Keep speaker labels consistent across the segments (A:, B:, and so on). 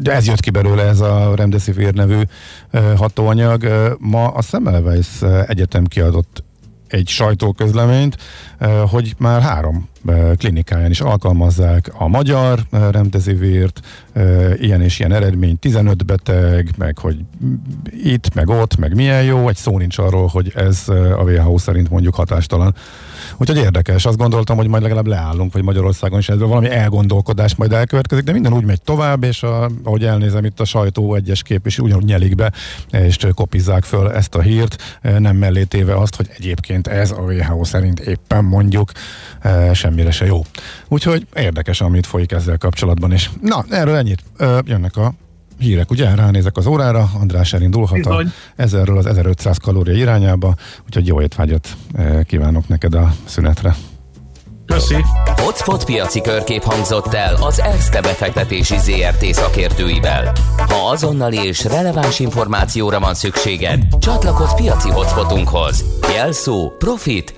A: de ez jött ki belőle ez a Remdesivir nevű hatóanyag. Ma a Semmelweis Egyetem kiadott egy sajtóközleményt, hogy már három klinikáján is alkalmazzák a magyar remdezivírt, ilyen és ilyen eredmény, 15 beteg, meg hogy itt, meg ott, meg milyen jó, egy szó nincs arról, hogy ez a WHO szerint mondjuk hatástalan. Úgyhogy érdekes, azt gondoltam, hogy majd legalább leállunk, vagy Magyarországon is ezzel valami elgondolkodás majd elkövetkezik, de minden úgy megy tovább, és a, ahogy elnézem itt a sajtó egyes kép is ugyanúgy nyelik be, és kopizzák föl ezt a hírt, nem mellé téve azt, hogy egyébként ez a WHO szerint éppen mondjuk semmire se jó. Úgyhogy érdekes, amit folyik ezzel kapcsolatban is. Na, erről ennyit. Jönnek a hírek, ugye? Ránézek az órára, András elindulhat a 1000-ről az 1500 kalória irányába, úgyhogy jó étvágyat kívánok neked a szünetre.
B: Köszi. Hotspot piaci körkép hangzott el az ESZTE befektetési ZRT szakértőivel. Ha azonnali és releváns információra van szükséged, csatlakozz piaci hotspotunkhoz. Jelszó Profit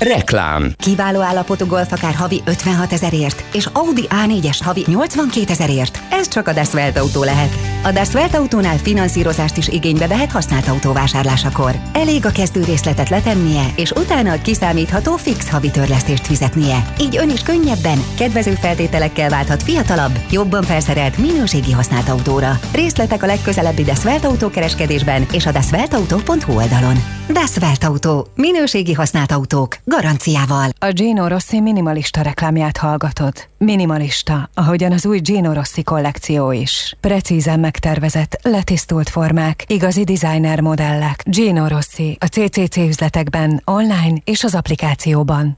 B: Reklám.
C: Kiváló állapotú golf akár havi 56 ezerért, és Audi A4-es havi 82 ezerért. Ez csak a Das autó lehet. A Das autónál finanszírozást is igénybe vehet használt autó vásárlásakor. Elég a kezdő részletet letennie, és utána a kiszámítható fix havi törlesztést fizetnie. Így ön is könnyebben, kedvező feltételekkel válthat fiatalabb, jobban felszerelt minőségi használt autóra. Részletek a legközelebbi Das Autó kereskedésben és a dasveltauto.hu oldalon. Das Autó. Minőségi használt autók Garanciával.
D: A Gino Rossi minimalista reklámját hallgatod. Minimalista, ahogyan az új Gino Rossi kollekció is. Precízen megtervezett, letisztult formák, igazi designer modellek. Gino Rossi, a CCC üzletekben, online és az applikációban.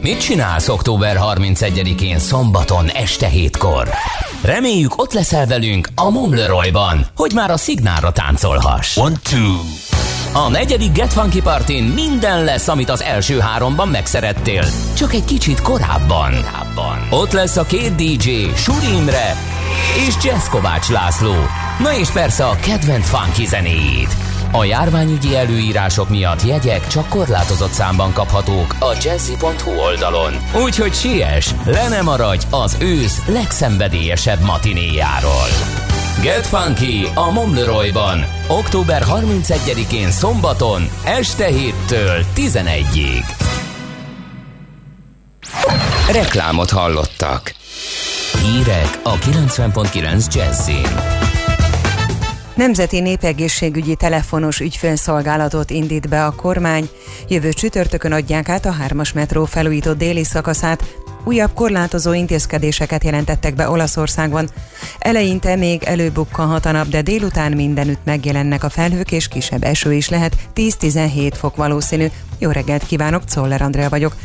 B: Mit csinálsz október 31-én szombaton este hétkor? Reméljük ott leszel velünk a Momleroyban, hogy már a szignálra táncolhass. One, two. A negyedik Get Funky Partin minden lesz, amit az első háromban megszerettél. Csak egy kicsit korábban. korábban. Ott lesz a két DJ, Suri Imre és Jazz Kovács László. Na és persze a kedvenc funky zenéit. A járványügyi előírások miatt jegyek csak korlátozott számban kaphatók a jazzy.hu oldalon. Úgyhogy siess, le nem maradj az ősz legszenvedélyesebb matinéjáról. Get Funky a Momleroyban. Október 31-én szombaton, este 7-től 11-ig. Reklámot hallottak. Hírek a 90.9 Jazzin.
E: Nemzeti népegészségügyi telefonos ügyfélszolgálatot indít be a kormány. Jövő csütörtökön adják át a hármas metró felújított déli szakaszát, Újabb korlátozó intézkedéseket jelentettek be Olaszországban. Eleinte még előbukkanhat a nap, de délután mindenütt megjelennek a felhők, és kisebb eső is lehet, 10-17 fok valószínű. Jó reggelt kívánok, Czoller Andrea vagyok.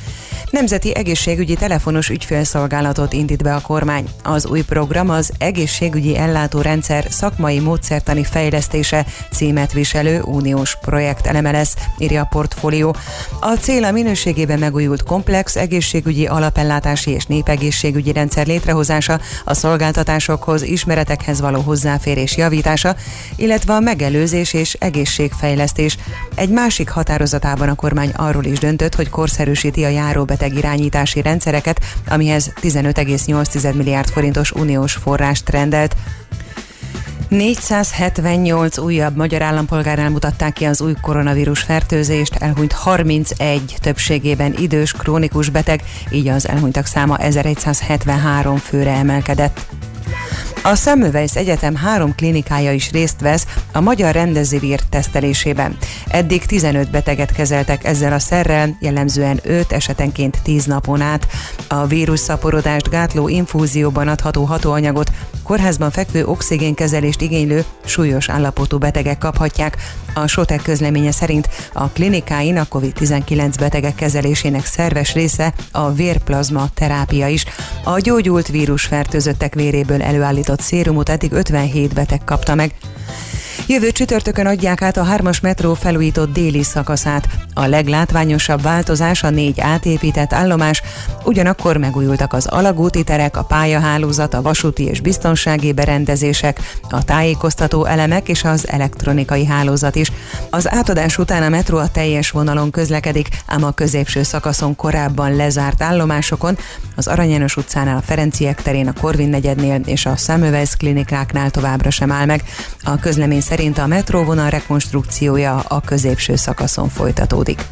E: Nemzeti egészségügyi telefonos ügyfélszolgálatot indít be a kormány. Az új program az egészségügyi ellátórendszer szakmai módszertani fejlesztése címet viselő uniós projekt eleme lesz, írja a portfólió. A cél a minőségében megújult komplex egészségügyi alapellátási és népegészségügyi rendszer létrehozása, a szolgáltatásokhoz, ismeretekhez való hozzáférés javítása, illetve a megelőzés és egészségfejlesztés. Egy másik határozatában a kormány arról is döntött, hogy korszerűsíti a járóbeteg irányítási rendszereket, amihez 15,8 milliárd forintos uniós forrást rendelt. 478 újabb magyar állampolgárnál mutatták ki az új koronavírus fertőzést, elhunyt 31 többségében idős, krónikus beteg, így az elhunytak száma 1173 főre emelkedett. A Semmelweis Egyetem három klinikája is részt vesz a magyar rendezővír tesztelésében. Eddig 15 beteget kezeltek ezzel a szerrel, jellemzően 5 esetenként 10 napon át. A vírus szaporodást gátló infúzióban adható hatóanyagot kórházban fekvő oxigénkezelést igénylő súlyos állapotú betegek kaphatják. A Sotek közleménye szerint a klinikáin a COVID-19 betegek kezelésének szerves része a vérplazma terápia is. A gyógyult vírus fertőzöttek véréből előállított szérumot eddig 57 beteg kapta meg. Jövő csütörtökön adják át a hármas metró felújított déli szakaszát. A leglátványosabb változás a négy átépített állomás, ugyanakkor megújultak az alagúti terek, a pályahálózat, a vasúti és biztonsági berendezések, a tájékoztató elemek és az elektronikai hálózat is. Az átadás után a metró a teljes vonalon közlekedik, ám a középső szakaszon korábban lezárt állomásokon, az Arany János utcánál, a Ferenciek terén, a Korvin negyednél és a Semmelweis klinikáknál továbbra sem áll meg. A közlemény szerint a metróvonal rekonstrukciója a középső szakaszon folytatódik.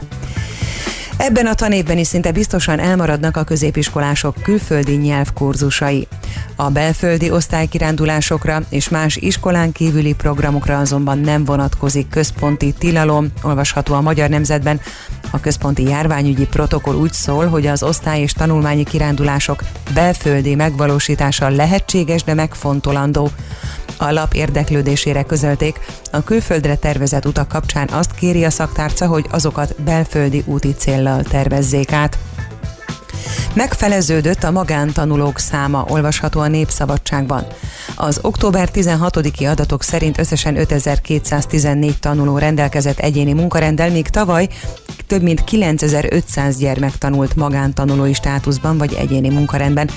E: Ebben a tanévben is szinte biztosan elmaradnak a középiskolások külföldi nyelvkurzusai. A belföldi osztálykirándulásokra és más iskolán kívüli programokra azonban nem vonatkozik központi tilalom, olvasható a Magyar Nemzetben. A központi járványügyi protokoll úgy szól, hogy az osztály és tanulmányi kirándulások belföldi megvalósítása lehetséges, de megfontolandó. A lap érdeklődésére közölték, a külföldre tervezett utak kapcsán azt kéri a szaktárca, hogy azokat belföldi úti céllal tervezzék át. Megfeleződött a magántanulók száma, olvasható a Népszabadságban. Az október 16-i adatok szerint összesen 5214 tanuló rendelkezett egyéni munkarendel, míg tavaly több mint 9500 gyermek tanult magántanulói státuszban vagy egyéni munkarendben.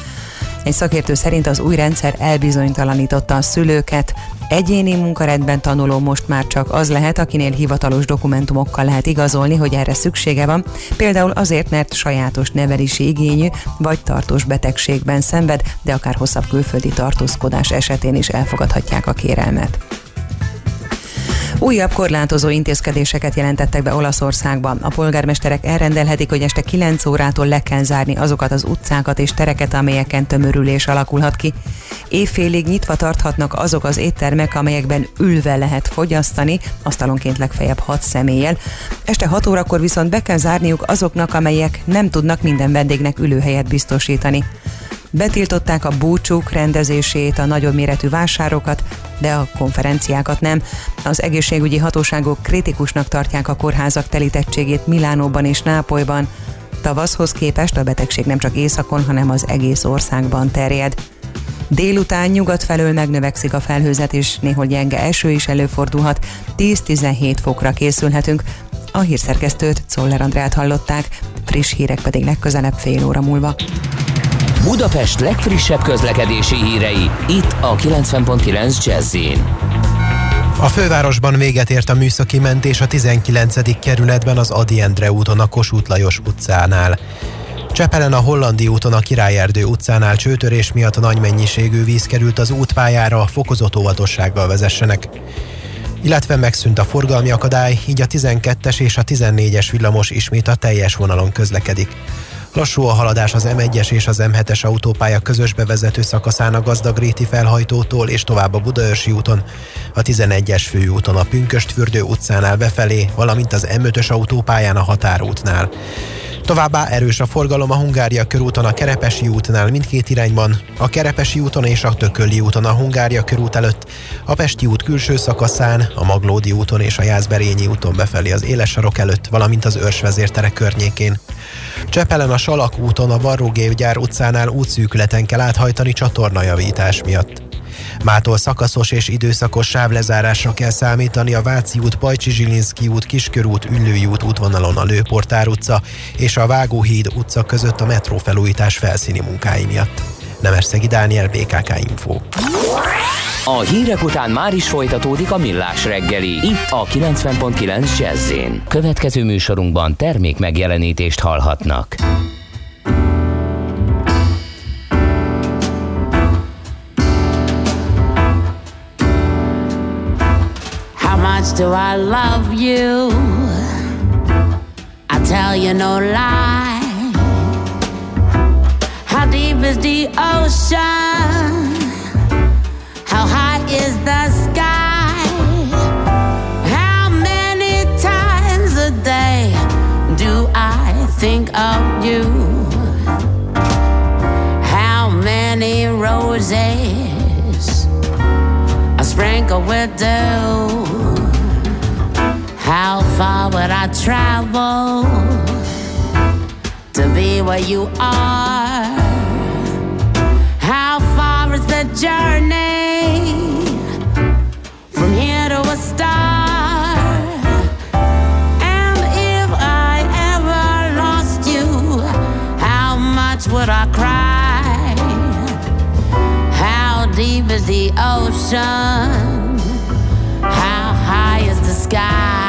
E: Egy szakértő szerint az új rendszer elbizonytalanította a szülőket. Egyéni munkarendben tanuló most már csak az lehet, akinél hivatalos dokumentumokkal lehet igazolni, hogy erre szüksége van, például azért, mert sajátos nevelési igényű vagy tartós betegségben szenved, de akár hosszabb külföldi tartózkodás esetén is elfogadhatják a kérelmet. Újabb korlátozó intézkedéseket jelentettek be Olaszországban. A polgármesterek elrendelhetik, hogy este 9 órától le kell zárni azokat az utcákat és tereket, amelyeken tömörülés alakulhat ki. Évfélig nyitva tarthatnak azok az éttermek, amelyekben ülve lehet fogyasztani, asztalonként legfeljebb 6 személlyel. Este 6 órakor viszont be kell zárniuk azoknak, amelyek nem tudnak minden vendégnek ülőhelyet biztosítani. Betiltották a búcsúk rendezését, a nagyobb méretű vásárokat, de a konferenciákat nem. Az egészségügyi hatóságok kritikusnak tartják a kórházak telítettségét Milánóban és Nápolyban. Tavaszhoz képest a betegség nem csak északon, hanem az egész országban terjed. Délután nyugat felől megnövekszik a felhőzet, és néhol gyenge eső is előfordulhat. 10-17 fokra készülhetünk. A hírszerkesztőt, Czoller Andrát hallották, friss hírek pedig legközelebb fél óra múlva.
B: Budapest legfrissebb közlekedési hírei, itt a 90.9 jazz
F: a fővárosban véget ért a műszaki mentés a 19. kerületben az Adi Endre úton a Kossuth Lajos utcánál. Csepelen a Hollandi úton a Királyerdő utcánál csőtörés miatt nagy mennyiségű víz került az útpályára, fokozott óvatossággal vezessenek. Illetve megszűnt a forgalmi akadály, így a 12-es és a 14-es villamos ismét a teljes vonalon közlekedik. Lassú a haladás az M1-es és az M7-es autópálya közös bevezető szakaszán a Gazdagréti felhajtótól és tovább a Budaörsi úton, a 11-es főúton a Pünköstfürdő utcánál befelé, valamint az M5-ös autópályán a Határútnál. Továbbá erős a forgalom a Hungária körúton a Kerepesi útnál mindkét irányban, a Kerepesi úton és a Tököli úton a Hungária körút előtt, a Pesti út külső szakaszán, a Maglódi úton és a Jászberényi úton befelé az éles sarok előtt, valamint az őrsvezértere környékén. Csepelen a Salak úton a Varrógépgyár utcánál útszűkületen kell áthajtani csatornajavítás miatt. Mától szakaszos és időszakos sávlezárásra kell számítani a Váci út, Pajcsi Zsilinszki út, Kiskörút, Üllői út útvonalon a Lőportár utca és a Vágóhíd utca között a metró felújítás felszíni munkái miatt. Nemesszegi Dániel, BKK Info.
B: A hírek után már is folytatódik a millás reggeli, itt a 90.9 jazz Következő műsorunkban termék megjelenítést hallhatnak. Much do I love you? I tell you no lie. How deep is the ocean? How high is the sky? How many times a day do I think of you? How many roses I sprinkle with dew? How far would I travel to be where you are? How far is the journey from here to a star?
G: And if I ever lost you, how much would I cry? How deep is the ocean? How high is the sky?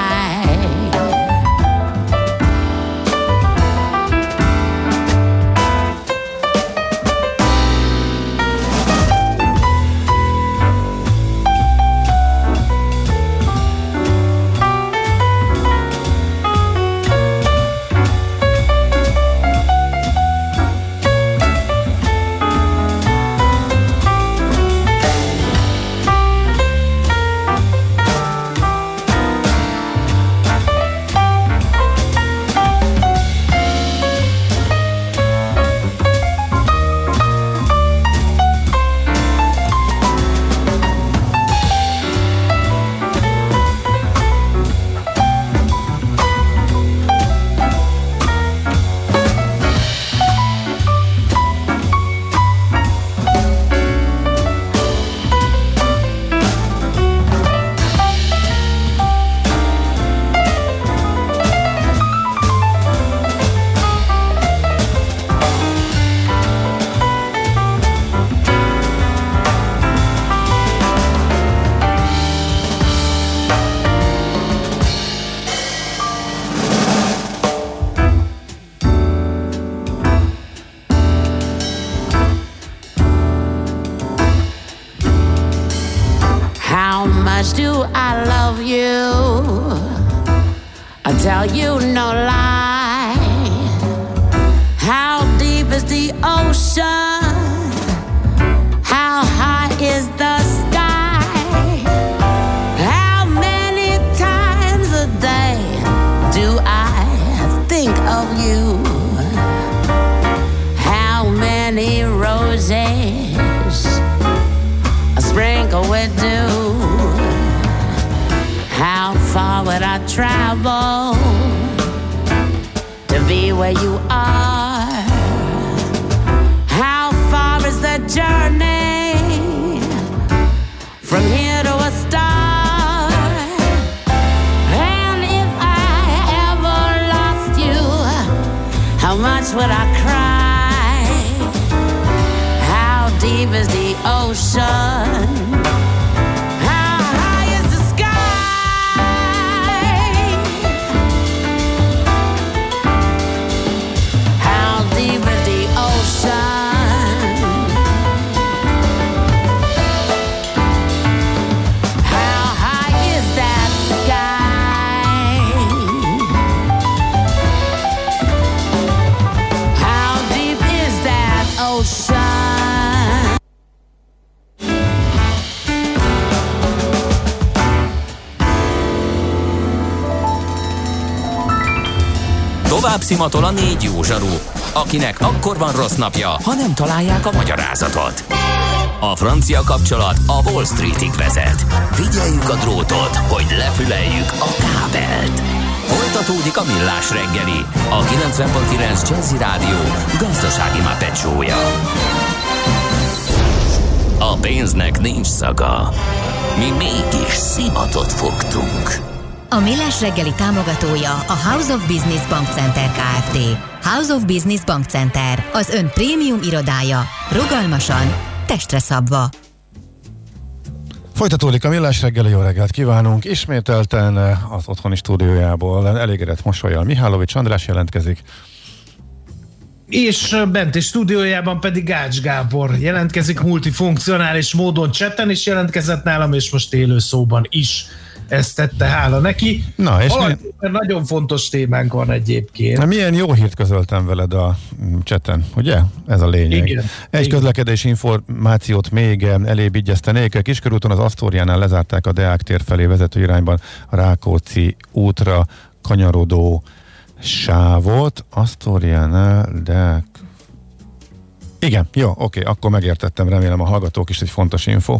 B: Szimatol a négy jó zsaru, akinek akkor van rossz napja, ha nem találják a magyarázatot. A francia kapcsolat a Wall Streetig vezet. Figyeljük a drótot, hogy lefüleljük a kábelt. Folytatódik a millás reggeli, a 90.9 Jazzy Rádió gazdasági mapetsója. A pénznek nincs szaga. Mi mégis szimatot fogtunk.
C: A Millás reggeli támogatója a House of Business Bank Center Kft. House of Business Bank Center, az ön prémium irodája. Rugalmasan, testre szabva.
A: Folytatódik a Millás reggeli, jó reggelt kívánunk. Ismételten az otthoni stúdiójából elégedett mosolyal Mihálovics András jelentkezik.
H: És bent és stúdiójában pedig Gács Gábor jelentkezik multifunkcionális módon chatten is jelentkezett nálam, és most élő szóban is ezt tette, hála neki. Na, és Alany, mi... Nagyon fontos témánk van egyébként.
A: Na, milyen jó hírt közöltem veled a mm, cseten, ugye? Ez a lényeg. Igen, Egy igen. közlekedési információt még elébb igyeztenék. Kiskörúton az Asztóriánál lezárták a Deák tér felé vezető irányban a Rákóczi útra kanyarodó sávot. Asztóriánál Deák igen, jó, oké, akkor megértettem, remélem a hallgatók is egy fontos info.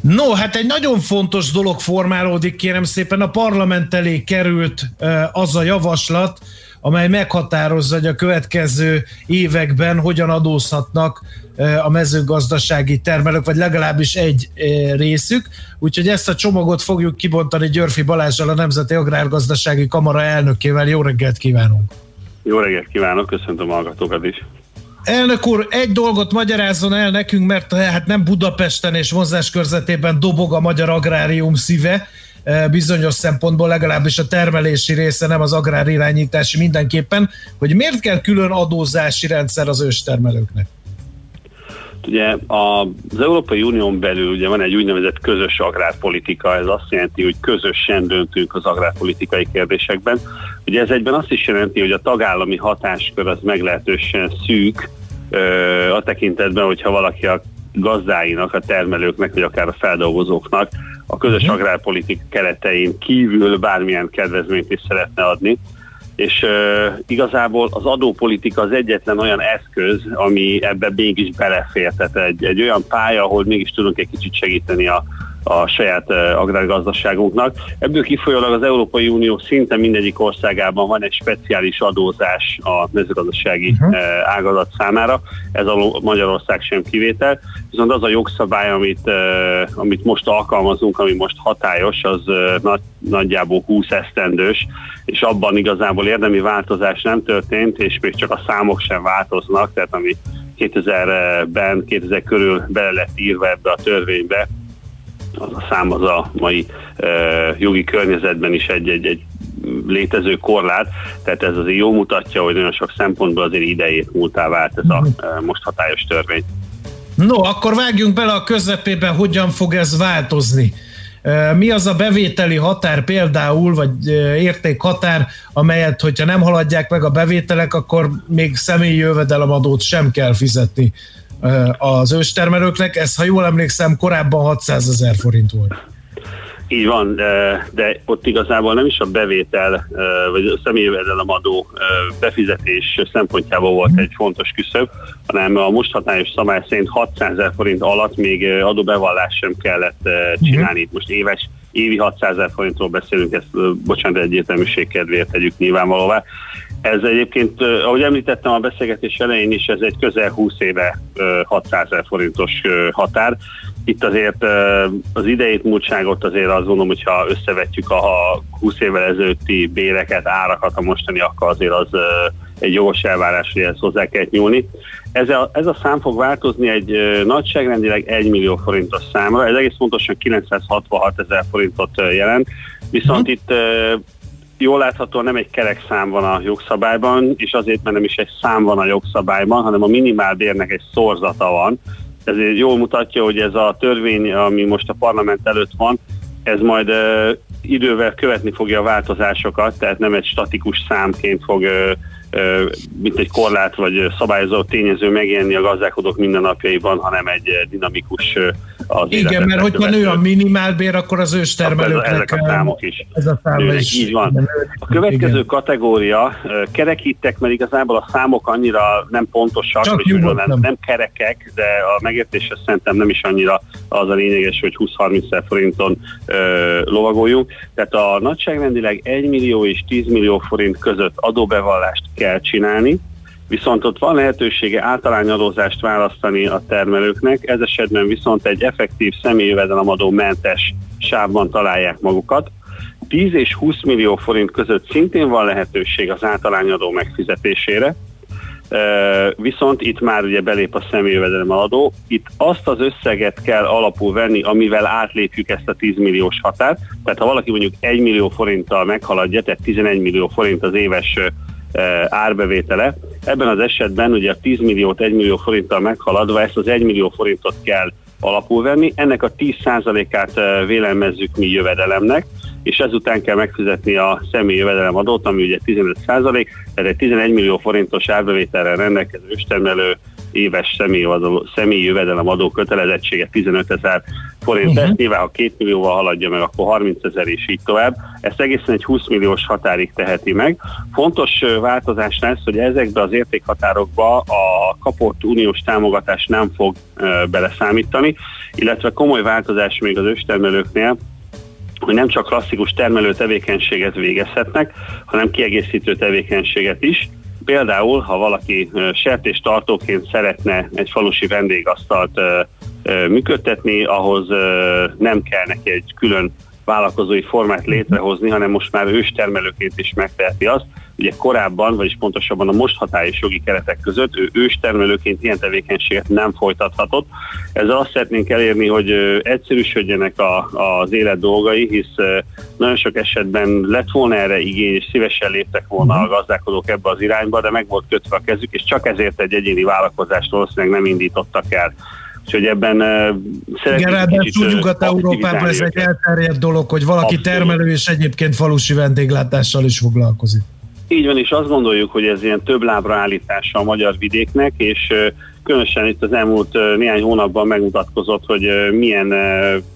H: No, hát egy nagyon fontos dolog formálódik, kérem szépen, a parlament elé került az a javaslat, amely meghatározza, hogy a következő években hogyan adózhatnak a mezőgazdasági termelők, vagy legalábbis egy részük. Úgyhogy ezt a csomagot fogjuk kibontani Györfi Balázsral, a Nemzeti Agrárgazdasági Kamara elnökével. Jó reggelt kívánunk!
I: Jó reggelt kívánok, köszöntöm a hallgatókat is!
H: Elnök úr, egy dolgot magyarázzon el nekünk, mert hát nem Budapesten és vonzáskörzetében dobog a magyar agrárium szíve, bizonyos szempontból legalábbis a termelési része, nem az agrárirányítási mindenképpen, hogy miért kell külön adózási rendszer az őstermelőknek?
I: Ugye az Európai Unión belül ugye van egy úgynevezett közös agrárpolitika, ez azt jelenti, hogy közösen döntünk az agrárpolitikai kérdésekben. Ugye ez egyben azt is jelenti, hogy a tagállami hatáskör az meglehetősen szűk, a tekintetben, hogyha valaki a gazdáinak, a termelőknek, vagy akár a feldolgozóknak a közös uh-huh. agrárpolitik keretein kívül bármilyen kedvezményt is szeretne adni. És uh, igazából az adópolitika az egyetlen olyan eszköz, ami ebbe mégis belefér. Tehát egy, egy olyan pálya, ahol mégis tudunk egy kicsit segíteni a, a saját agrárgazdaságunknak. Ebből kifolyólag az Európai Unió szinte mindegyik országában van egy speciális adózás a mezőgazdasági uh-huh. ágazat számára, ez a Magyarország sem kivétel, viszont az a jogszabály, amit, amit most alkalmazunk, ami most hatályos, az nagy, nagyjából 20 esztendős, és abban igazából érdemi változás nem történt, és még csak a számok sem változnak, tehát ami 2000-ben, 2000 körül bele lett írva ebbe a törvénybe, az a szám az a mai jogi környezetben is egy, egy, egy létező korlát, tehát ez azért jó mutatja, hogy nagyon sok szempontból azért idejét múltá vált ez a e, most hatályos törvény.
H: No, akkor vágjunk bele a közepébe, hogyan fog ez változni. Mi az a bevételi határ például, vagy értékhatár, amelyet, hogyha nem haladják meg a bevételek, akkor még személyi jövedelemadót sem kell fizetni az őstermelőknek. Ez, ha jól emlékszem, korábban 600 ezer forint volt.
I: Így van, de, ott igazából nem is a bevétel, vagy a személyjövedelemadó befizetés szempontjából volt egy fontos küszöb, hanem a most hatályos szabály szerint 600 ezer forint alatt még adóbevallás sem kellett csinálni. Itt most éves, évi 600 ezer forintról beszélünk, ezt bocsánat, egyértelműség kedvéért tegyük nyilvánvalóvá. Ez egyébként, ahogy említettem a beszélgetés elején is, ez egy közel 20 éve 600 ezer forintos határ. Itt azért az idejét múltságot azért azt gondolom, hogyha összevetjük a 20 évvel ezelőtti béreket, árakat a mostani, akkor azért az egy jogos elvárás, hogy ezt hozzá kell nyúlni. Ez a, ez a szám fog változni egy nagyságrendileg 1 millió forintos számra, ez egész pontosan 966 ezer forintot jelent, viszont hmm. itt jól láthatóan nem egy kerek szám van a jogszabályban, és azért, mert nem is egy szám van a jogszabályban, hanem a minimálbérnek egy szorzata van. Ez jól mutatja, hogy ez a törvény, ami most a parlament előtt van, ez majd uh, idővel követni fogja a változásokat, tehát nem egy statikus számként fog uh, mint egy korlát vagy szabályozó tényező megjelenni a gazdálkodók mindennapjaiban, hanem egy dinamikus
H: az Igen, mert hogyha nő a minimálbér, akkor az őstermelőknek...
I: Ezek a számok is. Ez a szám is. Így van. A következő igen. kategória kerekítek, mert igazából a számok annyira nem pontosak, Csak és nem, nem kerekek, de a megértésre szerintem nem is annyira az a lényeges, hogy 20-30 forinton ö, lovagoljunk. Tehát a nagyságrendileg 1 millió és 10 millió forint között adóbevallást kell csinálni, viszont ott van lehetősége általányadózást választani a termelőknek, ez esetben viszont egy effektív személyjövedelemadó mentes sávban találják magukat. 10 és 20 millió forint között szintén van lehetőség az általányadó megfizetésére, viszont itt már ugye belép a személyjövedelemadó. Itt azt az összeget kell alapul venni, amivel átlépjük ezt a 10 milliós határt. Tehát ha valaki mondjuk 1 millió forinttal meghaladja, tehát 11 millió forint az éves árbevétele. Ebben az esetben ugye a 10 milliót 1 millió forinttal meghaladva ezt az 1 millió forintot kell alapul venni. Ennek a 10%-át vélelmezzük mi jövedelemnek, és ezután kell megfizetni a személyi jövedelemadót, ami ugye 15% tehát egy 11 millió forintos árbevételre rendelkező őstermelő éves személyi jövedelem adó kötelezettsége 15 ezer forint lesz, nyilván ha 2 millióval haladja meg, akkor 30 ezer és így tovább. Ezt egészen egy 20 milliós határig teheti meg. Fontos változás lesz, hogy ezekbe az értékhatárokba a a kapott uniós támogatás nem fog beleszámítani, illetve komoly változás még az őstermelőknél, hogy nem csak klasszikus termelő tevékenységet végezhetnek, hanem kiegészítő tevékenységet is. Például, ha valaki sertéstartóként szeretne egy falusi vendégasztalt működtetni, ahhoz nem kell neki egy külön vállalkozói formát létrehozni, hanem most már őstermelőként is megteheti azt. Ugye korábban, vagyis pontosabban a most hatályos jogi keretek között ő őstermelőként ilyen tevékenységet nem folytathatott. Ezzel azt szeretnénk elérni, hogy egyszerűsödjenek a, az élet dolgai, hisz nagyon sok esetben lett volna erre igény, és szívesen léptek volna a gazdálkodók ebbe az irányba, de meg volt kötve a kezük, és csak ezért egy egyéni vállalkozást valószínűleg nem indítottak el. Úgyhogy ebben
H: szeretnék Igen, ráadásul Nyugat-Európában ez egy elterjedt dolog, hogy valaki Abszolút. termelő és egyébként falusi vendéglátással is foglalkozik.
I: Így van, és azt gondoljuk, hogy ez ilyen több lábra állítása a magyar vidéknek, és különösen itt az elmúlt néhány hónapban megmutatkozott, hogy milyen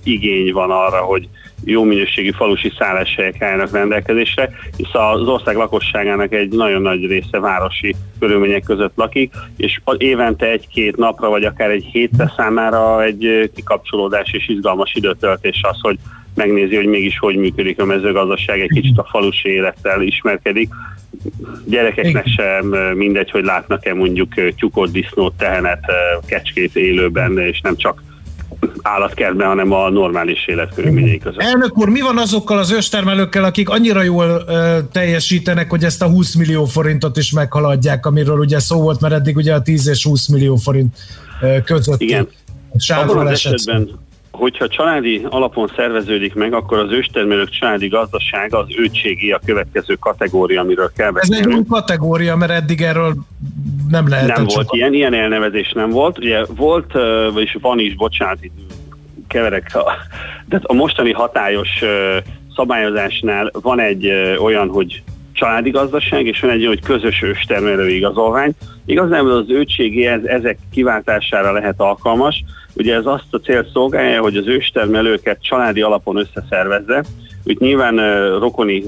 I: igény van arra, hogy jó minőségű falusi szálláshelyek állnak rendelkezésre, hisz az ország lakosságának egy nagyon nagy része városi körülmények között lakik, és évente egy-két napra, vagy akár egy hétre számára egy kikapcsolódás és izgalmas időtöltés az, hogy megnézi, hogy mégis hogy működik a mezőgazdaság, egy kicsit a falusi élettel ismerkedik. Gyerekeknek sem mindegy, hogy látnak-e mondjuk tyukot, disznót, tehenet, kecskét élőben, és nem csak állatkertben, hanem a normális életkörülményei között.
H: Elnök úr, mi van azokkal az őstermelőkkel, akik annyira jól ö, teljesítenek, hogy ezt a 20 millió forintot is meghaladják, amiről ugye szó volt, mert eddig ugye a 10 és 20 millió forint ö, között.
I: Igen. Abban az esetben, hogyha családi alapon szerveződik meg, akkor az őstermelők családi gazdasága az őtségi a következő kategória, amiről kell beszélni.
H: Ez egy új kategória, mert eddig erről nem lehet.
I: Nem volt ilyen, ilyen elnevezés nem volt. Ugye volt, vagyis van is, bocsánat, keverek, de a mostani hatályos szabályozásnál van egy olyan, hogy családi gazdaság, és van egy olyan, hogy közös őstermelői igazolvány. Igazából az őtségi ez, ezek kiváltására lehet alkalmas, Ugye ez azt a cél szolgálja, hogy az őstermelőket családi alapon összeszervezze, úgy nyilván rokoni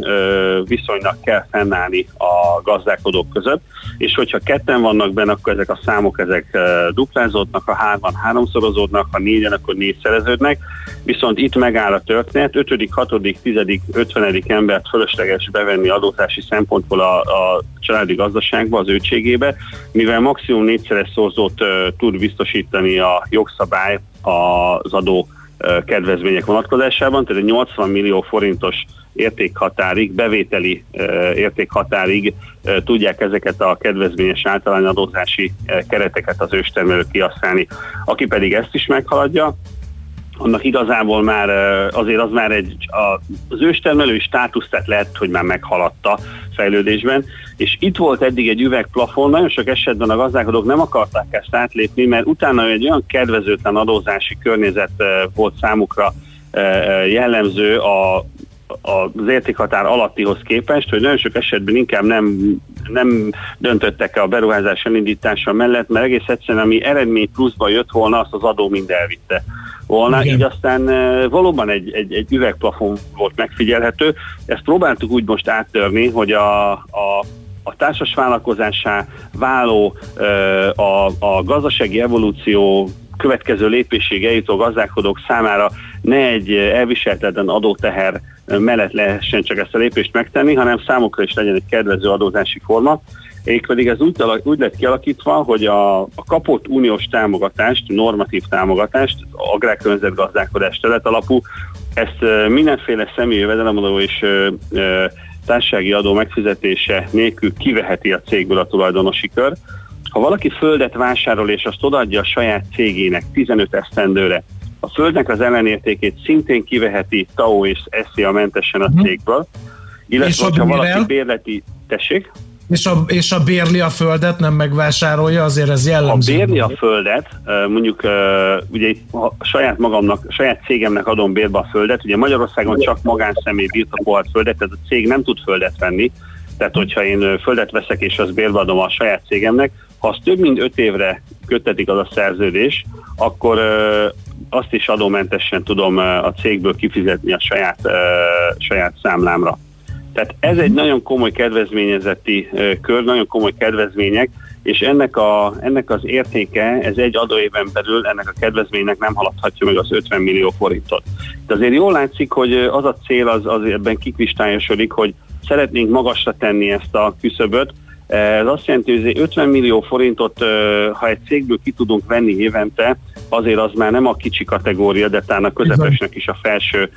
I: viszonynak kell fennállni a gazdálkodók között, és hogyha ketten vannak benne, akkor ezek a számok ezek duplázódnak, a hárman háromszorozódnak, ha négyen, akkor négyszereződnek, viszont itt megáll a történet, 5., 6., 10., 50. embert fölösleges bevenni adózási szempontból a, a családi gazdaságba, az őtségébe, mivel maximum négyszeres szorzót tud biztosítani a jogszabály az adó kedvezmények vonatkozásában, tehát egy 80 millió forintos értékhatárig, bevételi értékhatárig tudják ezeket a kedvezményes általányadózási kereteket az őstermelők kihasználni. Aki pedig ezt is meghaladja, annak igazából már azért az már egy, az őstermelői státusz, tehát lehet, hogy már meghaladta fejlődésben, és itt volt eddig egy üvegplafon, nagyon sok esetben a gazdálkodók nem akarták ezt átlépni, mert utána egy olyan kedvezőtlen adózási környezet volt számukra jellemző a, az értékhatár alattihoz képest, hogy nagyon sok esetben inkább nem, nem döntöttek a beruházás elindítása mellett, mert egész egyszerűen ami eredmény pluszba jött volna, azt az adó mind elvitte volna, Igen. így aztán valóban egy, egy, egy üvegplafon volt megfigyelhető. Ezt próbáltuk úgy most áttörni, hogy a, a a társas vállalkozásá váló a, a gazdasági evolúció következő lépésig eljutó gazdálkodók számára ne egy elviseltetlen adóteher mellett lehessen csak ezt a lépést megtenni, hanem számukra is legyen egy kedvező adózási forma. pedig ez úgy, úgy lett kialakítva, hogy a, a kapott uniós támogatást, normatív támogatást, agrárkörnyezetgazdálkodás terület alapú, ezt mindenféle személyi jövedelemadó és társasági adó megfizetése nélkül kiveheti a cégből a tulajdonosi kör. Ha valaki földet vásárol és azt odaadja a saját cégének 15 esztendőre, a földnek az ellenértékét szintén kiveheti TAO és SZIA mentesen a mhm. cégből, illetve ha valaki bérleti, tessék?
H: És a, és a bérli a földet nem megvásárolja, azért ez jellemző.
I: Ha bérli a földet, mondjuk ugye ha saját magamnak, saját cégemnek adom bérbe a földet, ugye Magyarországon csak magánszemély birtokolt földet, tehát a cég nem tud földet venni, tehát hogyha én földet veszek és az bérbe adom a saját cégemnek, ha az több mint öt évre kötetik az a szerződés, akkor azt is adómentesen tudom a cégből kifizetni a saját, saját számlámra. Tehát ez egy nagyon komoly kedvezményezeti kör, nagyon komoly kedvezmények, és ennek, a, ennek az értéke, ez egy adóéven belül ennek a kedvezménynek nem haladhatja meg az 50 millió forintot. De azért jól látszik, hogy az a cél az, az ebben kikristályosodik, hogy szeretnénk magasra tenni ezt a küszöböt, ez azt jelenti, hogy 50 millió forintot, ha egy cégből ki tudunk venni évente, azért az már nem a kicsi kategória, de talán a közepesnek is a felső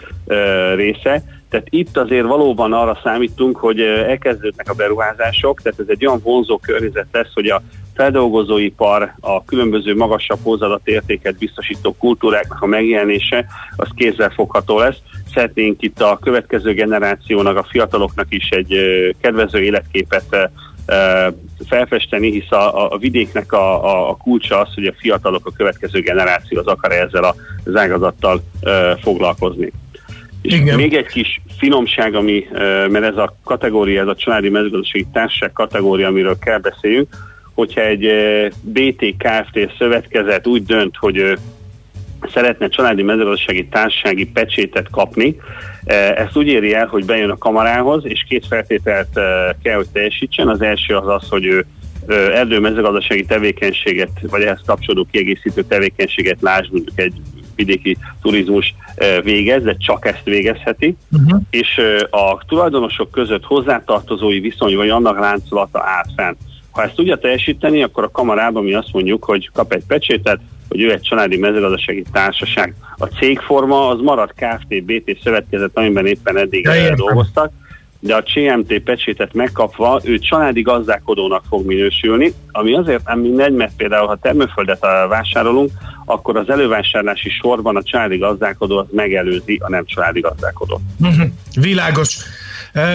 I: része. Tehát itt azért valóban arra számítunk, hogy elkezdődnek a beruházások, tehát ez egy olyan vonzó környezet lesz, hogy a feldolgozóipar, a különböző magasabb hozzáadott értéket biztosító kultúráknak a megjelenése, az kézzelfogható lesz. Szeretnénk itt a következő generációnak, a fiataloknak is egy kedvező életképet felfesteni, hisz a, a vidéknek a, a, a kulcsa az, hogy a fiatalok, a következő generáció az akar ezzel az ágazattal foglalkozni. És Igen. még egy kis finomság, ami, mert ez a kategória, ez a családi mezőgazdasági társaság kategória, amiről kell beszéljünk, hogyha egy BT Kft. szövetkezet úgy dönt, hogy szeretne családi mezőgazdasági társasági pecsétet kapni, ezt úgy éri el, hogy bejön a kamarához, és két feltételt kell, hogy teljesítsen. Az első az az, hogy ő erdőmezőgazdasági tevékenységet, vagy ehhez kapcsolódó kiegészítő tevékenységet lásd, mondjuk egy vidéki turizmus végez, de csak ezt végezheti, uh-huh. és a tulajdonosok között hozzátartozói viszony, vagy annak láncolata állt fenn. Ha ezt tudja teljesíteni, akkor a kamarában mi azt mondjuk, hogy kap egy pecsétet, hogy ő egy családi mezőgazdasági társaság. A cégforma az marad Kft. BT szövetkezet, amiben éppen eddig dolgoztak, de a CMT pecsétet megkapva ő családi gazdálkodónak fog minősülni, ami azért nem mindegy, mert például ha termőföldet vásárolunk, akkor az elővásárlási sorban a családi gazdálkodó az megelőzi a nem családi gazdálkodót.
H: Uh-huh. Világos.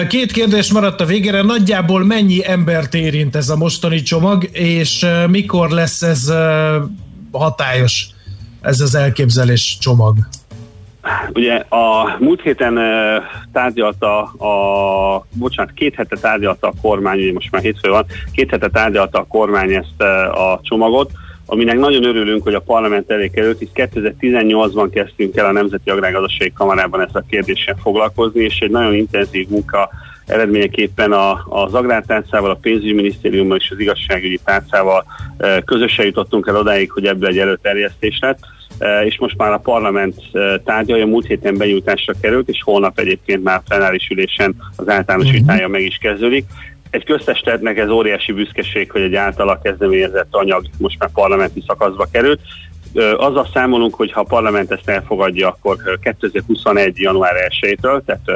H: Két kérdés maradt a végére. Nagyjából mennyi embert érint ez a mostani csomag, és mikor lesz ez hatályos, ez az elképzelés csomag?
I: Ugye a múlt héten tárgyalta a, bocsánat, két hete tárgyalta a kormány, ugye most már hétfő van, két hete tárgyalta a kormány ezt a csomagot, aminek nagyon örülünk, hogy a parlament elé került, hisz 2018-ban kezdtünk el a Nemzeti Agrárgazdasági Kamarában ezt a kérdéssel foglalkozni, és egy nagyon intenzív munka eredményeképpen a, az agrártárcával, a pénzügyminisztériummal és az igazságügyi tárcával közösen jutottunk el odáig, hogy ebből egy előterjesztés lett és most már a parlament tárgyalja, múlt héten benyújtásra került, és holnap egyébként már plenáris ülésen az általános uh-huh. vitája meg is kezdődik. Egy köztestetnek ez óriási büszkeség, hogy egy általa kezdeményezett anyag most már parlamenti szakaszba került. Azzal számolunk, hogy ha a parlament ezt elfogadja, akkor 2021. január 1-től, tehát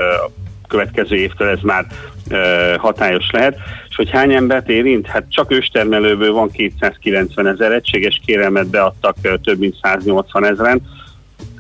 I: következő évtől ez már hatályos lehet. És hogy hány embert érint? Hát csak őstermelőből van 290 ezer egységes kérelmet beadtak több mint 180 ezeren.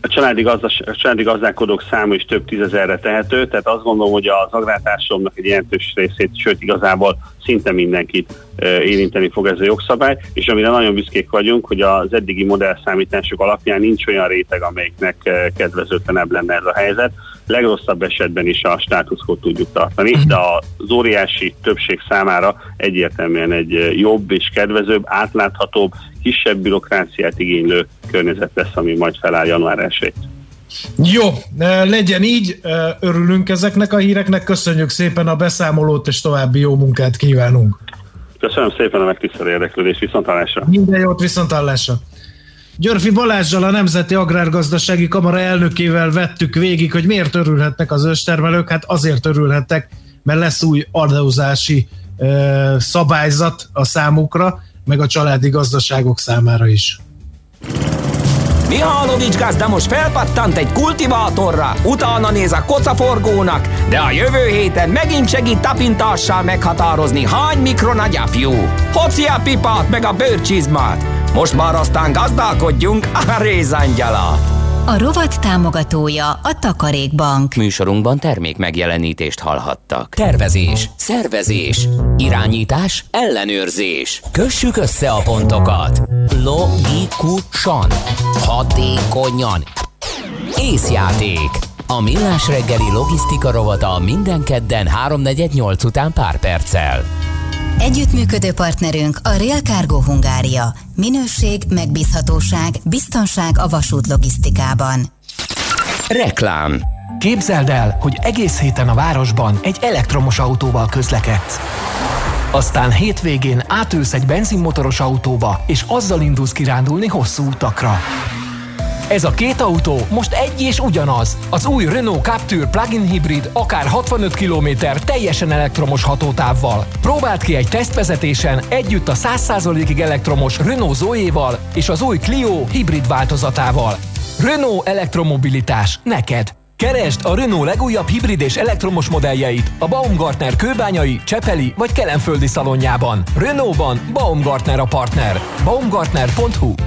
I: A családi, gazdas, a családi gazdálkodók száma is több tízezerre tehető, tehát azt gondolom, hogy az agrártársadalomnak egy jelentős részét, sőt igazából szinte mindenkit érinteni fog ez a jogszabály, és amire nagyon büszkék vagyunk, hogy az eddigi modellszámítások alapján nincs olyan réteg, amelyiknek kedvezőtlenebb lenne ez a helyzet legrosszabb esetben is a státuszkot tudjuk tartani, de az óriási többség számára egyértelműen egy jobb és kedvezőbb, átláthatóbb, kisebb bürokráciát igénylő környezet lesz, ami majd feláll január 1
H: jó, legyen így, örülünk ezeknek a híreknek, köszönjük szépen a beszámolót, és további jó munkát kívánunk.
I: Köszönöm szépen a megtisztelő érdeklődést, viszontlátásra.
H: Minden jót, viszontlátásra. Györfi Balázsjal, a Nemzeti Agrárgazdasági Kamara elnökével vettük végig, hogy miért örülhetnek az őstermelők. Hát azért örülhettek, mert lesz új adózási ö, szabályzat a számukra, meg a családi gazdaságok számára is.
B: Mihálovics gazda most felpattant egy kultivátorra, utána néz a kocaforgónak, de a jövő héten megint segít tapintással meghatározni, hány mikron a gyapjú. Hoci a pipát meg a bőrcsizmát, most már aztán gazdálkodjunk a rézangyalat.
C: A rovat támogatója a Takarékbank.
B: Műsorunkban termék megjelenítést hallhattak. Tervezés, szervezés, irányítás, ellenőrzés. Kössük össze a pontokat. Logikusan, hatékonyan. Észjáték. A Millás reggeli logisztika rovata minden kedden 3.48 után pár perccel.
C: Együttműködő partnerünk a Real Cargo Hungária. Minőség, megbízhatóság, biztonság a vasút logisztikában.
B: Reklám
J: Képzeld el, hogy egész héten a városban egy elektromos autóval közlekedsz. Aztán hétvégén átülsz egy benzinmotoros autóba, és azzal indulsz kirándulni hosszú utakra. Ez a két autó most egy és ugyanaz. Az új Renault Captur plug-in hibrid akár 65 km teljesen elektromos hatótávval. Próbáld ki egy tesztvezetésen együtt a 100%-ig elektromos Renault Zoe-val és az új Clio hibrid változatával. Renault elektromobilitás neked. Keresd a Renault legújabb hibrid és elektromos modelljeit a Baumgartner kőbányai, Csepeli vagy Kelenföldi szalonjában. Renault-ban Baumgartner a partner. Baumgartner.hu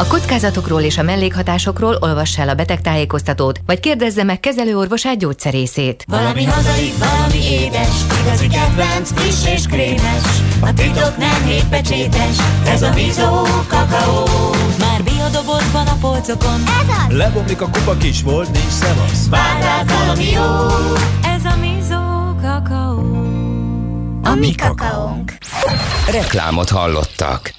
K: A kockázatokról és a mellékhatásokról olvass el a betegtájékoztatót, vagy kérdezze meg kezelőorvosát gyógyszerészét.
L: Valami hazai, valami édes, igazi kedvenc, friss és krémes. A titok nem hétpecsétes, ez a Mizó kakaó. Már biodobozban a polcokon, ez az!
M: Lebomlik a kupa kis volt, nincs szevasz.
L: Vár valami jó,
K: ez a Mizó kakaó.
L: A mi kakaónk.
B: Reklámot hallottak.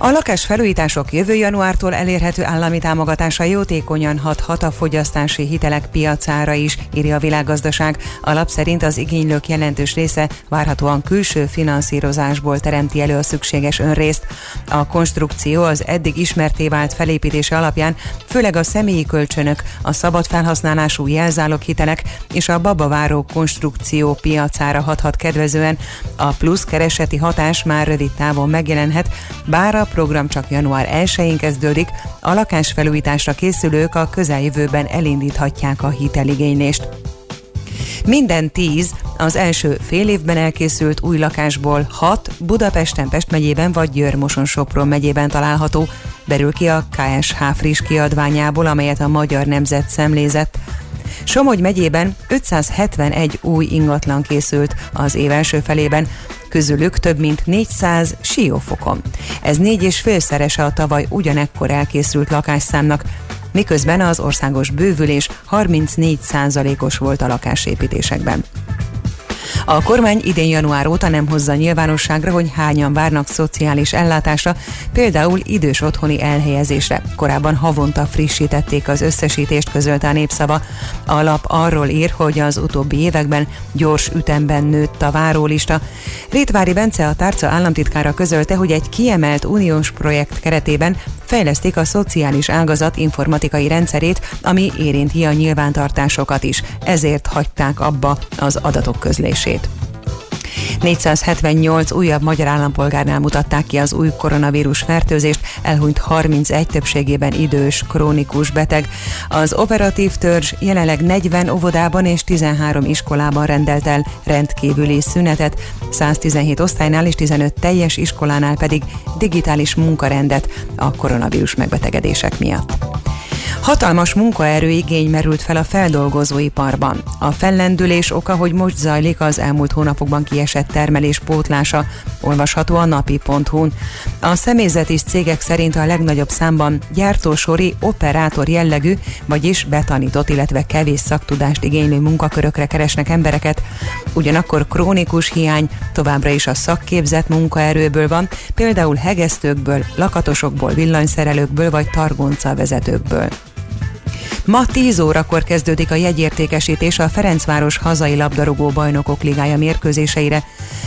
E: A lakásfelújítások jövő januártól elérhető állami támogatása jótékonyan hathat a fogyasztási hitelek piacára is, írja a világgazdaság. A lap szerint az igénylők jelentős része várhatóan külső finanszírozásból teremti elő a szükséges önrészt. A konstrukció az eddig ismerté vált felépítése alapján főleg a személyi kölcsönök, a szabad felhasználású jelzálog hitelek és a babaváró konstrukció piacára hathat kedvezően. A plusz kereseti hatás már rövid távon megjelenhet, bár a program csak január 1-én kezdődik, a lakásfelújításra készülők a közeljövőben elindíthatják a hiteligénylést. Minden tíz az első fél évben elkészült új lakásból hat Budapesten, Pest megyében vagy Győr-Moson-Sopron megyében található, berül ki a KSH friss kiadványából, amelyet a Magyar Nemzet szemlézett. Somogy megyében 571 új ingatlan készült az év első felében, közülük több mint 400 siófokon. Ez négy és félszerese a tavaly ugyanekkor elkészült lakásszámnak, miközben az országos bővülés 34 os volt a lakásépítésekben. A kormány idén január óta nem hozza nyilvánosságra, hogy hányan várnak szociális ellátásra, például idős otthoni elhelyezésre. Korábban havonta frissítették az összesítést, közölte a népszava. A lap arról ír, hogy az utóbbi években gyors ütemben nőtt a várólista. Rétvári Bence a tárca államtitkára közölte, hogy egy kiemelt uniós projekt keretében fejlesztik a szociális ágazat informatikai rendszerét, ami érinti a nyilvántartásokat is. Ezért hagyták abba az adatok közlését. 478 újabb magyar állampolgárnál mutatták ki az új koronavírus fertőzést, elhunyt 31 többségében idős, krónikus beteg. Az operatív törzs jelenleg 40 óvodában és 13 iskolában rendelt el rendkívüli szünetet, 117 osztálynál és 15 teljes iskolánál pedig digitális munkarendet a koronavírus megbetegedések miatt. Hatalmas munkaerőigény merült fel a feldolgozóiparban. A fellendülés oka, hogy most zajlik az elmúlt hónapokban kiesett termelés pótlása, olvasható a napi.hu-n. A személyzeti cégek szerint a legnagyobb számban gyártósori operátor jellegű, vagyis betanított, illetve kevés szaktudást igénylő munkakörökre keresnek embereket. Ugyanakkor krónikus hiány továbbra is a szakképzett munkaerőből van, például hegesztőkből, lakatosokból, villanyszerelőkből vagy targonca vezetőkből. Ma 10 órakor kezdődik a jegyértékesítés a Ferencváros hazai labdarúgó bajnokok ligája mérkőzéseire.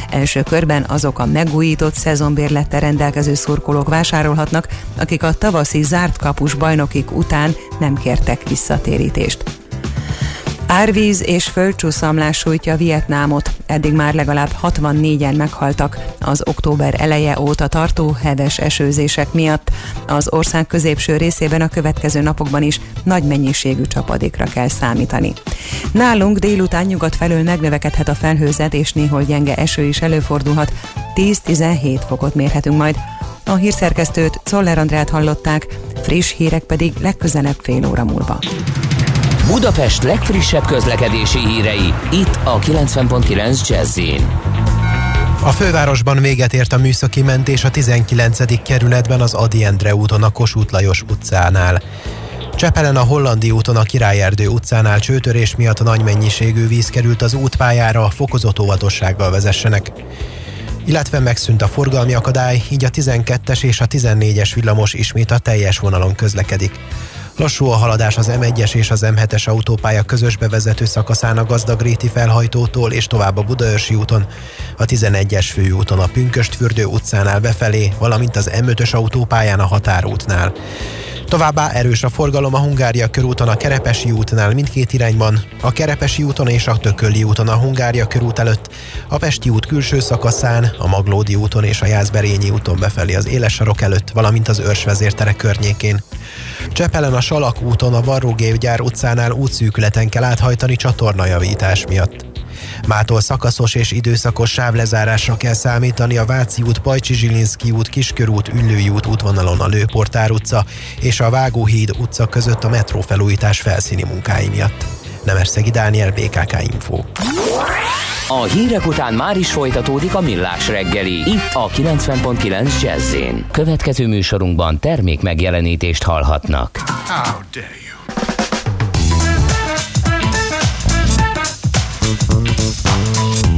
E: Első körben azok a megújított szezonbérlettel rendelkező szurkolók vásárolhatnak, akik a tavaszi zárt kapus bajnokik után nem kértek visszatérítést. Árvíz és földcsúszamlás sújtja Vietnámot. Eddig már legalább 64-en meghaltak az október eleje óta tartó heves esőzések miatt. Az ország középső részében a következő napokban is nagy mennyiségű csapadékra kell számítani. Nálunk délután nyugat felől megnövekedhet a felhőzet és néhol gyenge eső is előfordulhat. 10-17 fokot mérhetünk majd. A hírszerkesztőt Czoller Andrát hallották, friss hírek pedig legközelebb fél óra múlva.
B: Budapest legfrissebb közlekedési hírei, itt a 90.9 jazz
F: A fővárosban véget ért a műszaki mentés a 19. kerületben az Adi Endre úton a Kossuth Lajos utcánál. Csepelen a Hollandi úton a Királyerdő utcánál csőtörés miatt nagy mennyiségű víz került az útpályára, fokozott óvatossággal vezessenek. Illetve megszűnt a forgalmi akadály, így a 12-es és a 14-es villamos ismét a teljes vonalon közlekedik. Lassú a haladás az M1-es és az M7-es autópálya közös bevezető szakaszán a Gazdagréti felhajtótól és tovább a Budaörsi úton, a 11-es főúton a Pünköstfürdő utcánál befelé, valamint az M5-ös autópályán a Határútnál. Továbbá erős a forgalom a Hungária körúton a Kerepesi útnál mindkét irányban, a Kerepesi úton és a Tököli úton a Hungária körút előtt, a Pesti út külső szakaszán, a Maglódi úton és a Jászberényi úton befelé az éles sarok előtt, valamint az őrsvezértere környékén. Csepelen a Salak úton a Varrógépgyár utcánál útszűkületen kell áthajtani csatornajavítás miatt. Mától szakaszos és időszakos sávlezárásra kell számítani a Váci út, Pajcsi Zsilinszki út, Kiskörút, Üllői út útvonalon a Lőportár utca és a Vágóhíd utca között a metrófelújítás felszíni munkái miatt. Nemesszegi Dániel, BKK Info.
B: A hírek után már is folytatódik a millás reggeli, itt a 90.9 jazz Következő műsorunkban termék megjelenítést hallhatnak. How dare you. Thank you.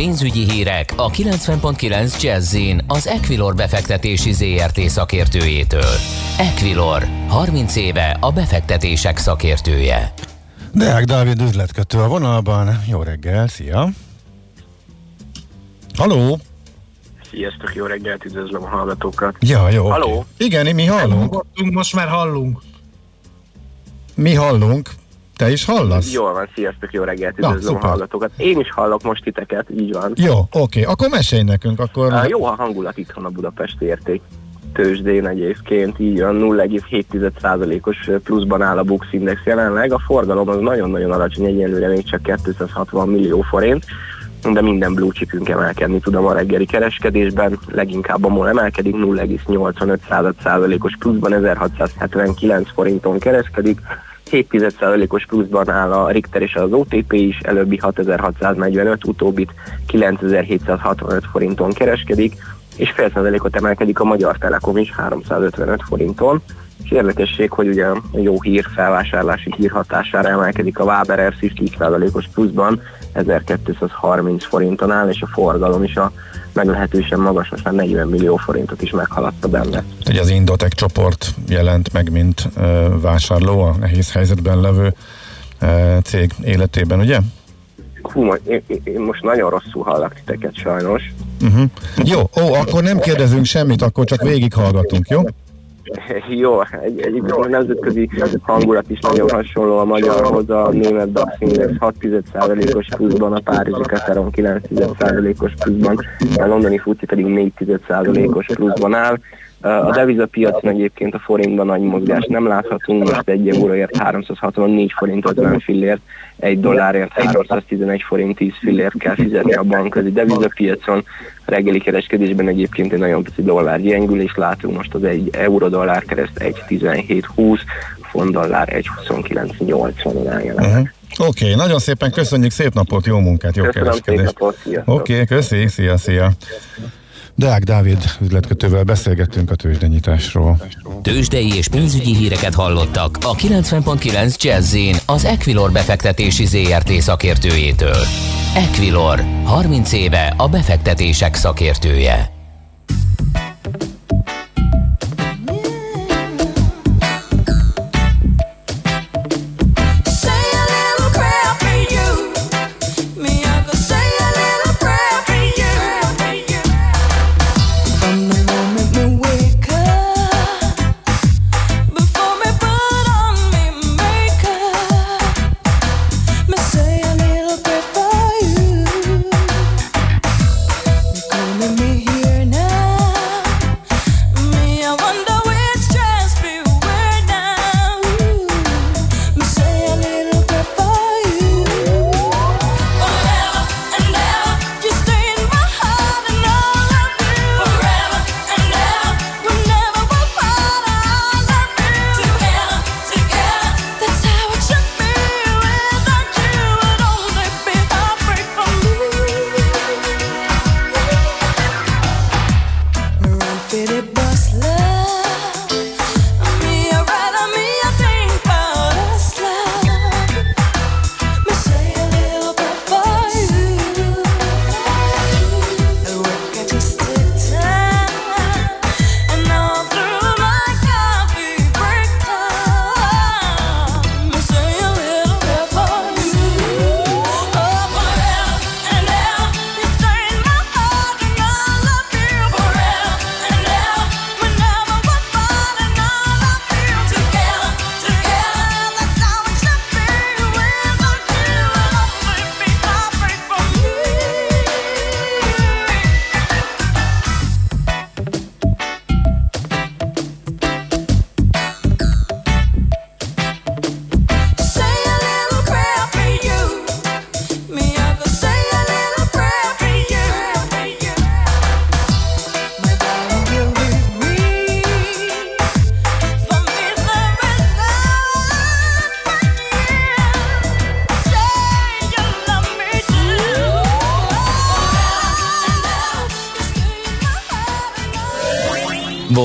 B: Pénzügyi hírek a 90.9 jazz az Equilor befektetési ZRT szakértőjétől. Equilor, 30 éve a befektetések szakértője.
A: Deák Dávid üzletkötő a vonalban. Jó reggel, szia! Haló!
N: Sziasztok, jó reggelt, üdvözlöm a hallgatókat.
A: Ja, jó.
N: Haló? Okay.
A: Igen, mi hallunk.
H: Most már hallunk.
A: Mi hallunk. Te is hallasz?
N: Jól van, sziasztok, jó reggelt, üdvözlöm Na, a hallgatókat. Én is hallok most titeket, így van.
A: Jó, oké, akkor mesélj nekünk. Akkor...
N: Uh, jó a hangulat itthon a budapesti érték tőzsdén egyébként, így van 0,7%-os pluszban áll a Bux Index jelenleg. A forgalom az nagyon-nagyon alacsony, egyenlőre még csak 260 millió forint de minden blue chipünk emelkedni tudom a reggeli kereskedésben, leginkább a MOL emelkedik, 0,85%-os pluszban 1679 forinton kereskedik, 7,1%-os pluszban áll a Richter és az OTP is, előbbi 6645, utóbbit 9765 forinton kereskedik, és fél százalékot emelkedik a Magyar Telekom is 355 forinton. És érdekesség, hogy ugye jó hír, felvásárlási hír hatására emelkedik a Waber is 10%-os pluszban 1230 forinton áll, és a forgalom is a meglehetősen magas, most már 40 millió forintot is meghaladta benne.
A: Ugye az Indotech csoport jelent meg, mint vásárló a nehéz helyzetben levő cég életében, ugye?
N: Hú, én, én most nagyon rosszul hallak titeket sajnos.
A: Uh-huh. Jó, ó, akkor nem kérdezünk semmit, akkor csak végighallgatunk, jó?
N: Jó, egy, egy, a nemzetközi hangulat is nagyon hasonló a magyarhoz, a német DAX Index 6,1%-os pluszban, a Párizsi Kateron 9,1%-os pluszban, a londoni futi pedig 4,1%-os pluszban áll. A devizapiacon egyébként a forintban nagy mozgást nem láthatunk, most egy euróért 364 forint 50 fillért, egy dollárért 311 forint 10 fillért kell fizetni a bankközi devizapiacon. A reggeli kereskedésben egyébként egy nagyon pici dollár gyengülés látunk, most az egy euró-dollár kereszt 1.1720, font dollár 1.2980 irányának. Uh-huh.
A: Oké, okay, nagyon szépen köszönjük, szép napot, jó munkát, jó
N: Köszönöm,
A: kereskedést. Oké, okay, köszi, szia, szia. Deák Dávid üzletkötővel beszélgettünk a tőzsdenyításról.
O: Tőzsdei és pénzügyi híreket hallottak a 90.9 jazz az Equilor befektetési ZRT szakértőjétől. Equilor, 30 éve a befektetések szakértője.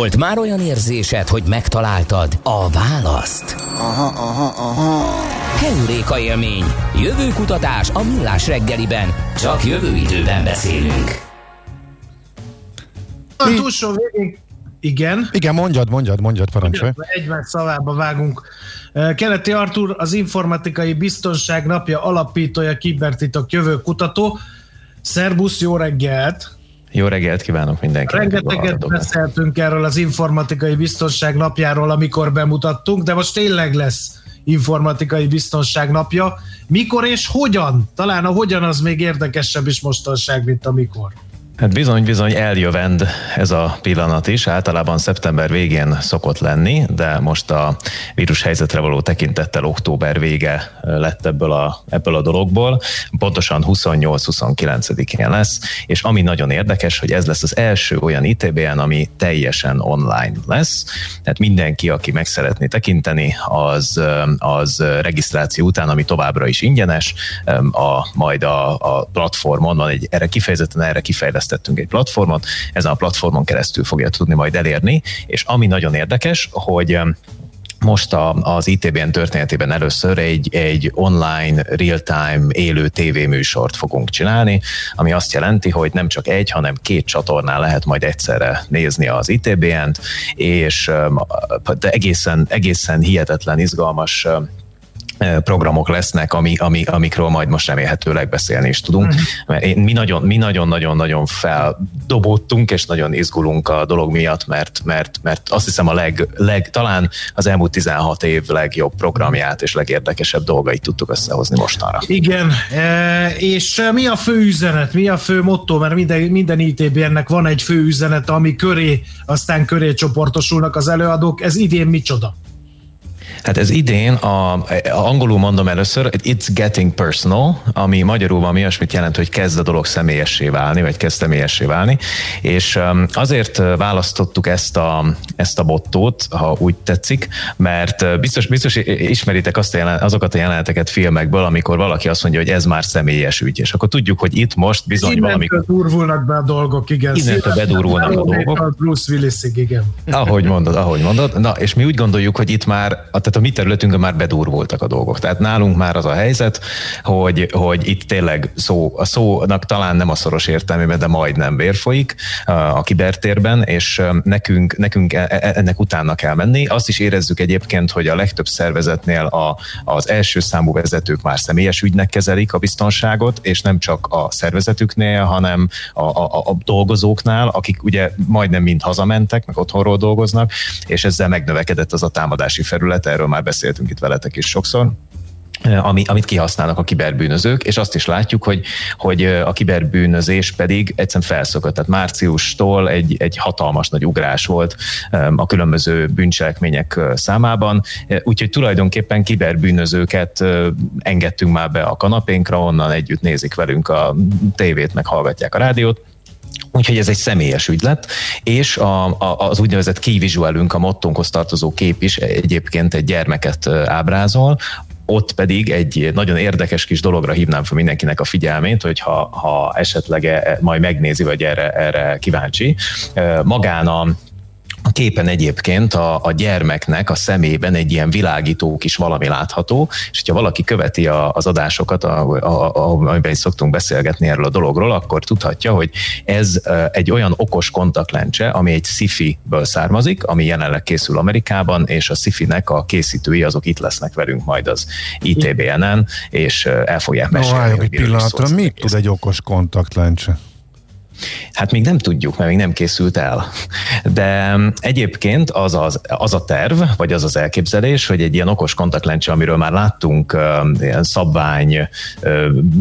O: Volt már olyan érzésed, hogy megtaláltad a választ? Aha, aha, aha. Heuréka élmény. Jövő kutatás a millás reggeliben. Csak jövő időben beszélünk.
H: A túlsó végén igen.
A: Igen, mondjad, mondjad, mondjad, parancsolj.
H: Egymás szavába vágunk. Keleti Artur, az Informatikai Biztonság Napja alapítója, kibertitok jövő kutató. Szerbusz, jó reggelt!
P: Jó reggelt kívánok mindenkinek.
H: Rengeteget beszéltünk erről az informatikai biztonság napjáról, amikor bemutattunk, de most tényleg lesz informatikai biztonság napja. Mikor és hogyan? Talán a hogyan az még érdekesebb is mostanság, mint amikor.
P: Hát bizony, bizony eljövend ez a pillanat is. Általában szeptember végén szokott lenni, de most a vírus helyzetre való tekintettel október vége lett ebből a, ebből a dologból. Pontosan 28-29-én lesz, és ami nagyon érdekes, hogy ez lesz az első olyan ITBN, ami teljesen online lesz. Tehát mindenki, aki meg szeretné tekinteni, az, az regisztráció után, ami továbbra is ingyenes, a, majd a, a platformon van egy erre kifejezetten erre kifejlesztett fejlesztettünk egy platformot, ezen a platformon keresztül fogja tudni majd elérni, és ami nagyon érdekes, hogy most a, az ITBN történetében először egy, egy online, real-time, élő tévéműsort fogunk csinálni, ami azt jelenti, hogy nem csak egy, hanem két csatornán lehet majd egyszerre nézni az ITBN-t, és de egészen, egészen hihetetlen izgalmas programok lesznek, ami, ami, amikről majd most remélhetőleg beszélni is tudunk. Mhm. Mert én, mi nagyon, mi nagyon-nagyon-nagyon feldobódtunk, és nagyon izgulunk a dolog miatt, mert, mert, mert azt hiszem a leg, leg, talán az elmúlt 16 év legjobb programját és legérdekesebb dolgait tudtuk összehozni mostanra.
H: Igen, e, és mi a fő üzenet, mi a fő motto, mert minden, minden ITB-nek van egy fő üzenet, ami köré, aztán köré csoportosulnak az előadók, ez idén micsoda?
P: Hát ez idén, a, angolul mondom először, it's getting personal, ami magyarul van olyasmit jelent, hogy kezd a dolog személyessé válni, vagy kezd személyessé válni, és um, azért választottuk ezt a, ezt a bottót, ha úgy tetszik, mert uh, biztos, biztos ismeritek azt a jelen, azokat a jeleneteket filmekből, amikor valaki azt mondja, hogy ez már személyes ügy, és akkor tudjuk, hogy itt most bizony valami...
H: durvulnak be a dolgok, igen.
P: Innentől bedurvulnak a dolgok.
H: Bruce Willisig, igen.
P: Ahogy mondod, ahogy mondod. Na, és mi úgy gondoljuk, hogy itt már, tehát a mi területünkön már bedurvultak a dolgok. Tehát nálunk már az a helyzet, hogy, hogy itt tényleg szó, a szónak talán nem a szoros értelmében, de majdnem vérfolyik a kibertérben, és nekünk, nekünk e, e, ennek utána kell menni. Azt is érezzük egyébként, hogy a legtöbb szervezetnél a, az első számú vezetők már személyes ügynek kezelik a biztonságot, és nem csak a szervezetüknél, hanem a, a, a dolgozóknál, akik ugye majdnem mind hazamentek, meg otthonról dolgoznak, és ezzel megnövekedett az a támadási felület, erről már beszéltünk itt veletek is sokszor, ami, amit kihasználnak a kiberbűnözők, és azt is látjuk, hogy, hogy a kiberbűnözés pedig egyszerűen felszokott. Tehát márciustól egy, egy hatalmas nagy ugrás volt a különböző bűncselekmények számában, úgyhogy tulajdonképpen kiberbűnözőket engedtünk már be a kanapénkra, onnan együtt nézik velünk a tévét, meg hallgatják a rádiót, Úgyhogy ez egy személyes ügylet, és a, a, az úgynevezett key a mottónkhoz tartozó kép is egyébként egy gyermeket ábrázol, ott pedig egy nagyon érdekes kis dologra hívnám fel mindenkinek a figyelmét, hogy ha, ha esetleg e, majd megnézi, vagy erre, erre kíváncsi, magán a a képen egyébként a, a gyermeknek a szemében egy ilyen világító kis valami látható, és hogyha valaki követi a, az adásokat, a, a, a, amiben is szoktunk beszélgetni erről a dologról, akkor tudhatja, hogy ez egy olyan okos kontaktlencse, ami egy sci-fi-ből származik, ami jelenleg készül Amerikában, és a sci-fi-nek a készítői azok itt lesznek velünk majd az ITBN-en, és el fogják mesélni.
A: No, egy pillanatra, mit tud egy okos kontaktlencse?
P: Hát még nem tudjuk, mert még nem készült el. De egyébként az, az, az a terv, vagy az az elképzelés, hogy egy ilyen okos kontaktlencse, amiről már láttunk ilyen szabvány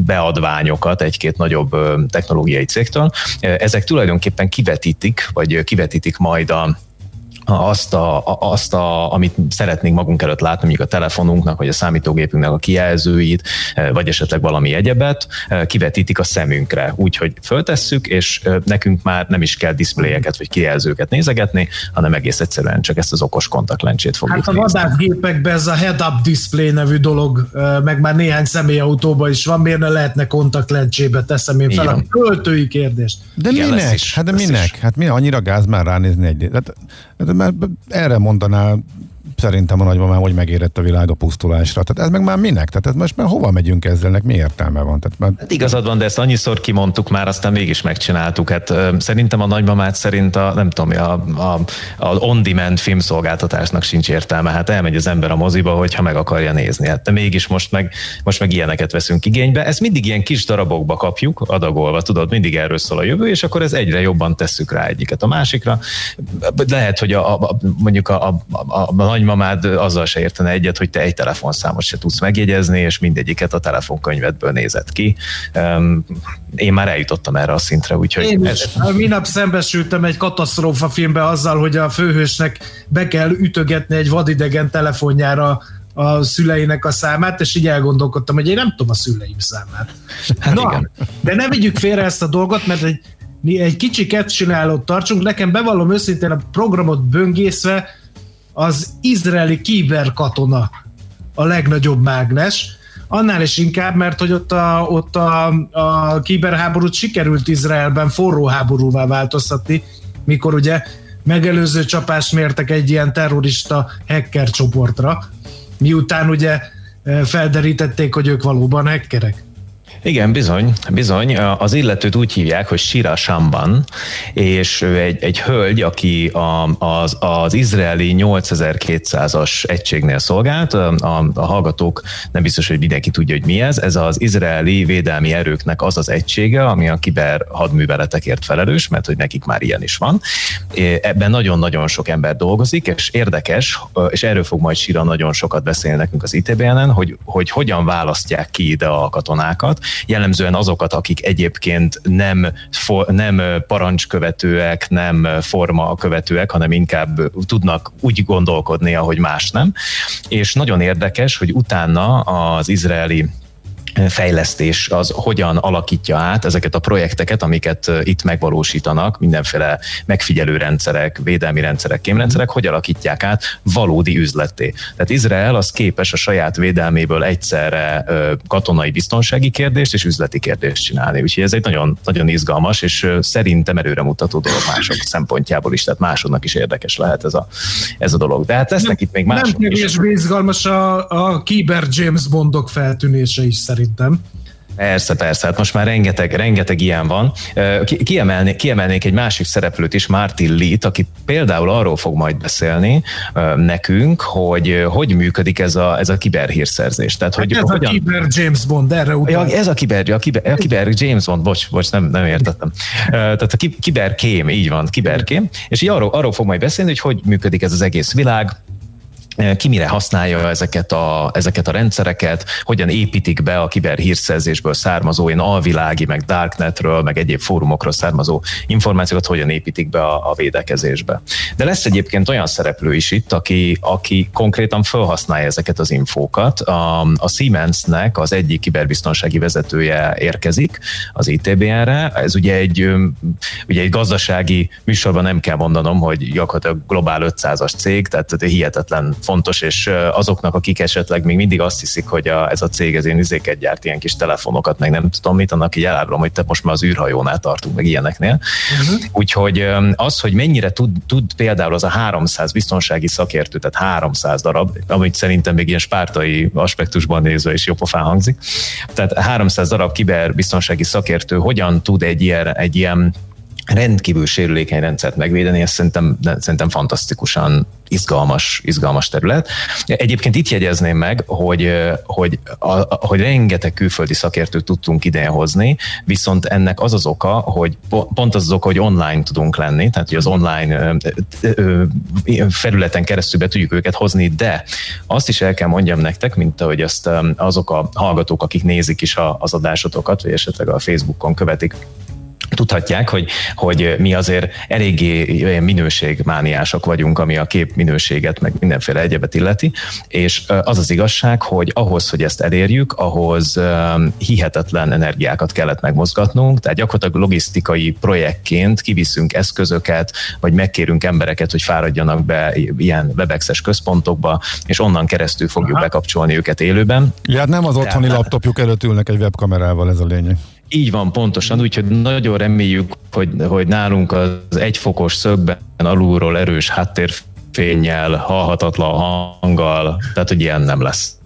P: beadványokat egy-két nagyobb technológiai cégtől, ezek tulajdonképpen kivetítik, vagy kivetítik majd a azt, a, azt a, amit szeretnénk magunk előtt látni, mondjuk a telefonunknak, vagy a számítógépünknek a kijelzőit, e, vagy esetleg valami egyebet, e, kivetítik a szemünkre. Úgyhogy föltesszük, és e, nekünk már nem is kell diszpléjeket vagy kijelzőket nézegetni, hanem egész egyszerűen csak ezt az okos kontaktlencsét fogjuk
H: Hát a vadászgépekben ez a head-up display nevű dolog, meg már néhány személyautóban is van, miért ne lehetne kontaktlencsébe, teszem én fel Igen. a költői kérdést.
A: De Igen, minek? Is, hát de minek? Is. Hát mi annyira gáz már ránézni egy... Hát, mert erre mondaná szerintem a nagymamám, hogy megérett a világ a pusztulásra. Tehát ez meg már minek? Tehát ez most már hova megyünk ezzel, nek mi értelme van? Tehát már...
P: hát igazad van, de ezt annyiszor kimondtuk már, aztán mégis megcsináltuk. Hát szerintem a nagymamát szerint a, nem tudom, a, a, a on-demand filmszolgáltatásnak sincs értelme. Hát elmegy az ember a moziba, hogyha meg akarja nézni. Hát de mégis most meg, most meg ilyeneket veszünk igénybe. Ezt mindig ilyen kis darabokba kapjuk, adagolva, tudod, mindig erről szól a jövő, és akkor ez egyre jobban tesszük rá egyiket a másikra. Lehet, hogy a, a, mondjuk a, a, a, a nagymamád azzal se értene egyet, hogy te egy telefonszámot se tudsz megjegyezni, és mindegyiket a telefonkönyvedből nézett ki. Én már eljutottam erre a szintre, úgyhogy...
H: Én is. Minap szembesültem egy katasztrófa filmbe azzal, hogy a főhősnek be kell ütögetni egy vadidegen telefonjára a szüleinek a számát, és így elgondolkodtam, hogy én nem tudom a szüleim számát. Hát Na, igen. De ne vigyük félre ezt a dolgot, mert egy, egy kicsi csinálót tartsunk. Nekem bevallom őszintén a programot böngészve az izraeli kiberkatona a legnagyobb mágnes, annál is inkább, mert hogy ott a, ott a, a kiberháborút sikerült Izraelben forró háborúvá változtatni, mikor ugye megelőző csapást mértek egy ilyen terrorista hacker csoportra, miután ugye felderítették, hogy ők valóban hackerek.
P: Igen, bizony, bizony. Az illetőt úgy hívják, hogy Shira Shamban, és ő egy, egy hölgy, aki a, az, az izraeli 8200-as egységnél szolgált. A, a hallgatók nem biztos, hogy mindenki tudja, hogy mi ez. Ez az izraeli védelmi erőknek az az egysége, ami a kiber hadműveletekért felelős, mert hogy nekik már ilyen is van. Ebben nagyon-nagyon sok ember dolgozik, és érdekes, és erről fog majd Sira nagyon sokat beszélni nekünk az ITBN-en, hogy, hogy hogyan választják ki ide a katonákat, jellemzően azokat, akik egyébként nem, for, nem parancskövetőek, nem forma követőek, hanem inkább tudnak úgy gondolkodni, ahogy más nem. És nagyon érdekes, hogy utána az izraeli fejlesztés az hogyan alakítja át ezeket a projekteket, amiket itt megvalósítanak, mindenféle megfigyelő rendszerek, védelmi rendszerek, kémrendszerek, hogy alakítják át valódi üzletté. Tehát Izrael az képes a saját védelméből egyszerre katonai biztonsági kérdést és üzleti kérdést csinálni. Úgyhogy ez egy nagyon, nagyon izgalmas, és szerintem erőre mutató dolog mások szempontjából is, tehát másodnak is érdekes lehet ez a, ez a dolog. De hát lesznek itt még mások
H: Nem kevésbé izgalmas a, a Kiber James Bondok feltűnése is szerint szerintem.
P: Persze, persze, hát most már rengeteg, rengeteg ilyen van. Kiemelnék, kiemelnék egy másik szereplőt is, Martin Lee-t, aki például arról fog majd beszélni nekünk, hogy hogy működik ez a, ez a kiberhírszerzés.
H: Tehát,
P: hogy
H: hát ez hogyan... a kiber James Bond, erre
P: utal. Ja, ez a kiber, a kiber, a kiber James Bond, bocs, bocs, nem, nem értettem. Tehát a kiberkém, így van, kiberkém, és így arról, arról fog majd beszélni, hogy hogy működik ez az egész világ, ki mire használja ezeket a, ezeket a rendszereket, hogyan építik be a kiberhírszerzésből származó, ilyen alvilági, meg darknetről, meg egyéb fórumokról származó információkat, hogyan építik be a, a védekezésbe. De lesz egyébként olyan szereplő is itt, aki, aki konkrétan felhasználja ezeket az infókat. A, a Siemensnek az egyik kiberbiztonsági vezetője érkezik az ITBN-re. Ez ugye egy, ugye egy gazdasági műsorban nem kell mondanom, hogy gyakorlatilag globál 500-as cég, tehát hihetetlen fontos, és azoknak, akik esetleg még mindig azt hiszik, hogy a, ez a cég ez én izéket gyárt, ilyen kis telefonokat, meg nem tudom mit, annak így elárulom, hogy te most már az űrhajónál tartunk, meg ilyeneknél. Uh-huh. Úgyhogy az, hogy mennyire tud, tud például az a 300 biztonsági szakértő, tehát 300 darab, amit szerintem még ilyen spártai aspektusban nézve is jópofán hangzik, tehát 300 darab kiberbiztonsági szakértő hogyan tud egy ilyen, egy ilyen rendkívül sérülékeny rendszert megvédeni, ez szerintem, szerintem fantasztikusan izgalmas, izgalmas terület. Egyébként itt jegyezném meg, hogy, hogy, a, hogy rengeteg külföldi szakértőt tudtunk idén hozni, viszont ennek az az oka, hogy pont az az oka, hogy online tudunk lenni, tehát hogy az online felületen keresztül be tudjuk őket hozni, de azt is el kell mondjam nektek, mint ahogy azt azok a hallgatók, akik nézik is az adásotokat, vagy esetleg a Facebookon követik, tudhatják, hogy, hogy mi azért eléggé minőségmániások vagyunk, ami a kép minőséget, meg mindenféle egyebet illeti, és az az igazság, hogy ahhoz, hogy ezt elérjük, ahhoz hihetetlen energiákat kellett megmozgatnunk, tehát gyakorlatilag logisztikai projektként kiviszünk eszközöket, vagy megkérünk embereket, hogy fáradjanak be ilyen webexes központokba, és onnan keresztül fogjuk Aha. bekapcsolni őket élőben.
A: Ja, hát nem az otthoni Tehát, laptopjuk előtt ülnek egy webkamerával, ez a lényeg.
P: Így van, pontosan, úgyhogy nagyon reméljük, hogy, hogy nálunk az egyfokos szögben alulról erős háttérfényjel, hallhatatlan hanggal, tehát hogy ilyen nem lesz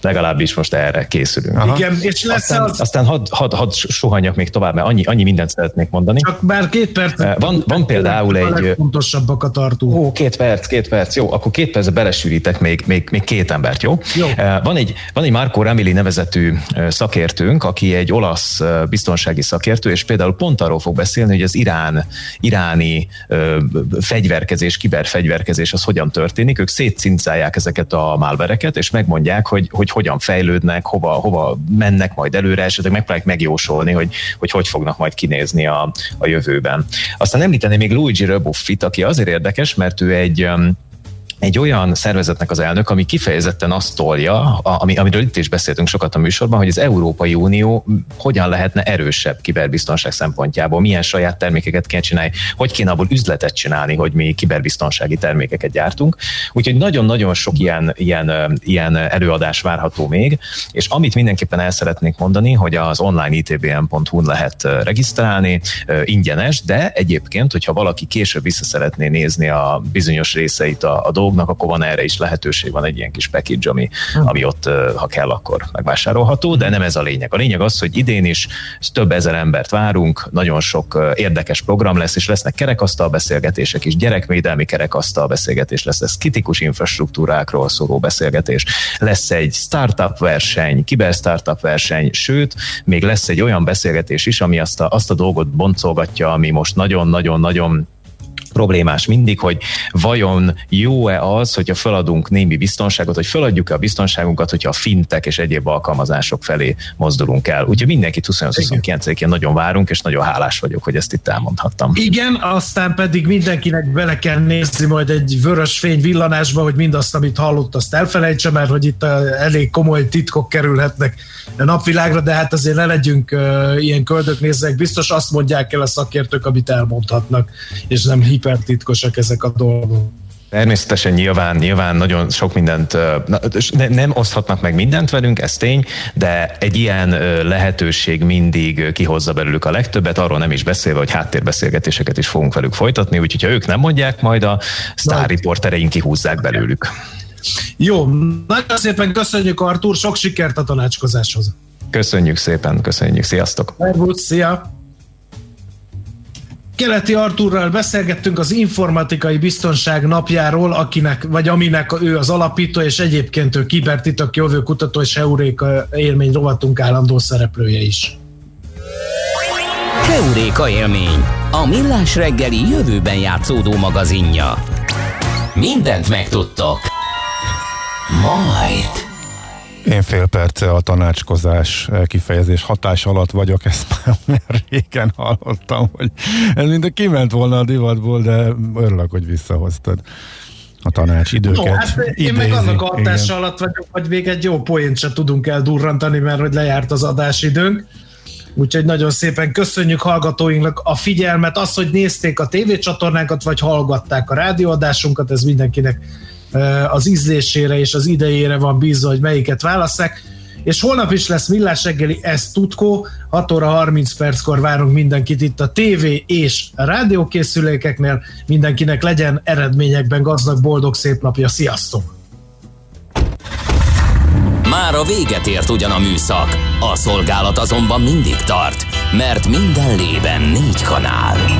P: legalábbis most erre készülünk.
H: Aha. Igen, és lesz
P: aztán, az... aztán hadd had, had sohanjak még tovább, mert annyi, annyi mindent szeretnék mondani.
H: Csak már két perc.
P: Eh, van, van például egy...
H: Fontosabbakat tartunk.
P: Ó, két perc, két perc, jó, akkor két percbe belesűrítek még, még, még két embert, jó?
H: jó.
P: Eh, van egy, van egy Marco Ramili nevezetű eh, szakértőnk, aki egy olasz biztonsági szakértő, és például pont arról fog beszélni, hogy az irán, iráni fegyverkezés, kiberfegyverkezés az hogyan történik. Ők szétcincálják ezeket a malvereket, és megmondják, hogy, hogy hogyan fejlődnek, hova, hova mennek majd előre, esetleg megpróbálják megjósolni, hogy, hogy hogy fognak majd kinézni a, a jövőben. Aztán említeni még Luigi Rebuffit, aki azért érdekes, mert ő egy um, egy olyan szervezetnek az elnök, ami kifejezetten azt tolja, ami, amiről itt is beszéltünk sokat a műsorban, hogy az Európai Unió hogyan lehetne erősebb kiberbiztonság szempontjából, milyen saját termékeket kell csinálni, hogy kéne abból üzletet csinálni, hogy mi kiberbiztonsági termékeket gyártunk. Úgyhogy nagyon-nagyon sok ilyen, ilyen, ilyen előadás várható még, és amit mindenképpen el szeretnék mondani, hogy az online itbn.hu-n lehet regisztrálni, ingyenes, de egyébként, hogyha valaki később vissza szeretné nézni a bizonyos részeit a, a dolgok, dolognak, akkor van erre is lehetőség, van egy ilyen kis package, ami, hm. ami ott, ha kell, akkor megvásárolható, de nem ez a lényeg. A lényeg az, hogy idén is több ezer embert várunk, nagyon sok érdekes program lesz, és lesznek kerekasztal beszélgetések is, gyerekvédelmi kerekasztal beszélgetés lesz, lesz kritikus infrastruktúrákról szóló beszélgetés, lesz egy startup verseny, kiber startup verseny, sőt, még lesz egy olyan beszélgetés is, ami azt a, azt a dolgot boncolgatja, ami most nagyon-nagyon-nagyon problémás mindig, hogy vajon jó-e az, hogyha feladunk némi biztonságot, hogy feladjuk-e a biztonságunkat, hogyha a fintek és egyéb alkalmazások felé mozdulunk el. Úgyhogy mindenkit 28-29-én nagyon várunk, és nagyon hálás vagyok, hogy ezt itt elmondhattam.
H: Igen, aztán pedig mindenkinek bele kell nézni majd egy vörös fény villanásba, hogy mindazt, amit hallott, azt elfelejtse, mert hogy itt uh, elég komoly titkok kerülhetnek a napvilágra, de hát azért ne legyünk uh, ilyen köldöknézzek, biztos azt mondják el a szakértők, amit elmondhatnak, és nem hipertitkosak ezek a dolgok.
P: Természetesen nyilván, nyilván nagyon sok mindent, ne, nem oszthatnak meg mindent velünk, ez tény, de egy ilyen lehetőség mindig kihozza belőlük a legtöbbet, arról nem is beszélve, hogy háttérbeszélgetéseket is fogunk velük folytatni, úgyhogy ha ők nem mondják, majd a sztár riportereink kihúzzák belőlük.
H: Jó, nagyon szépen köszönjük Artur, sok sikert a tanácskozáshoz.
P: Köszönjük szépen, köszönjük, sziasztok!
H: Szervusz, szia! Keleti Arturral beszélgettünk az informatikai biztonság napjáról, akinek, vagy aminek ő az alapító, és egyébként ő kibertitok jövő kutató és Euréka élmény rovatunk állandó szereplője is.
B: Euréka élmény, a millás reggeli jövőben játszódó magazinja. Mindent megtudtok. Majd.
A: Én fél perce a tanácskozás kifejezés hatás alatt vagyok, ezt már régen hallottam, hogy ez mind kiment volna a divatból, de örülök, hogy visszahoztad a tanács időket. No, hát
H: én idézi, meg annak a hatása alatt vagyok, hogy még egy jó poént se tudunk eldurrantani, mert hogy lejárt az adásidőnk. Úgyhogy nagyon szépen köszönjük hallgatóinknak a figyelmet, az, hogy nézték a tévécsatornánkat, vagy hallgatták a rádióadásunkat, ez mindenkinek az ízlésére és az idejére van bízva, hogy melyiket válasszák. És holnap is lesz Millás reggeli, ez tudkó, 6 óra 30 perckor várunk mindenkit itt a TV és a rádiókészülékeknél. Mindenkinek legyen eredményekben gazdag, boldog, szép napja. Sziasztok!
B: Már a véget ért ugyan a műszak, a szolgálat azonban mindig tart, mert minden lében négy kanál.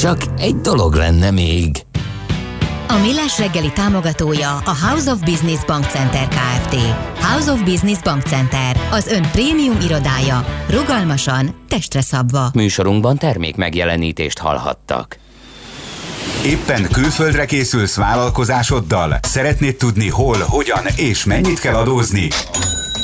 B: Csak egy dolog lenne még.
K: A Millás reggeli támogatója a House of Business Bank Center Kft. House of Business Bank Center, az ön prémium irodája. Rugalmasan, testre szabva.
B: Műsorunkban termék megjelenítést hallhattak.
Q: Éppen külföldre készülsz vállalkozásoddal? Szeretnéd tudni hol, hogyan és mennyit kell adózni?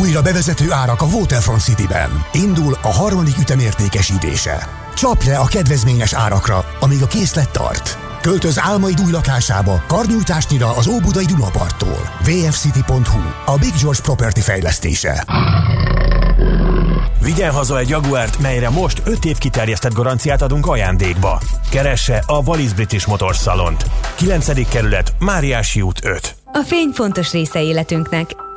R: Újra bevezető árak a Waterfront City-ben. Indul a harmadik ütemértékesítése. Csap le a kedvezményes árakra, amíg a készlet tart. Költöz álmaid új lakásába, karnyújtásnyira az Óbudai Dunaparttól. vfcity.hu, a Big George Property fejlesztése.
S: Vigyen haza egy Jaguárt, melyre most 5 év kiterjesztett garanciát adunk ajándékba. Keresse a Wallis British Motors Salont. 9. kerület, Máriási út 5.
K: A fény fontos része életünknek,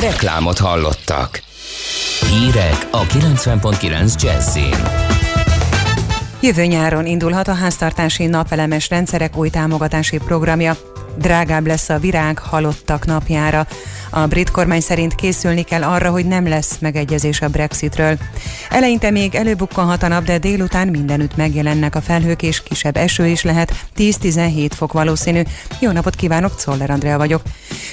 B: Reklámot hallottak. Hírek a 90.9 Jazzin.
E: Jövő nyáron indulhat a háztartási napelemes rendszerek új támogatási programja. Drágább lesz a virág halottak napjára. A brit kormány szerint készülni kell arra, hogy nem lesz megegyezés a Brexitről. Eleinte még előbukkanhat a nap, de délután mindenütt megjelennek a felhők, és kisebb eső is lehet, 10-17 fok valószínű. Jó napot kívánok, Czoller Andrea vagyok.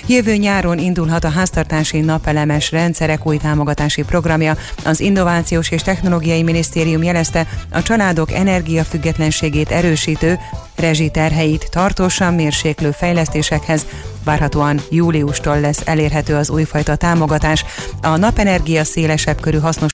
E: Jövő nyáron indulhat a háztartási napelemes rendszerek új támogatási programja. Az Innovációs és Technológiai Minisztérium jelezte, a családok energiafüggetlenségét erősítő rezsiterheit tartósan mérséklő fejlesztésekhez várhatóan júliustól lesz elérhető az újfajta támogatás. A napenergia szélesebb körű hasznos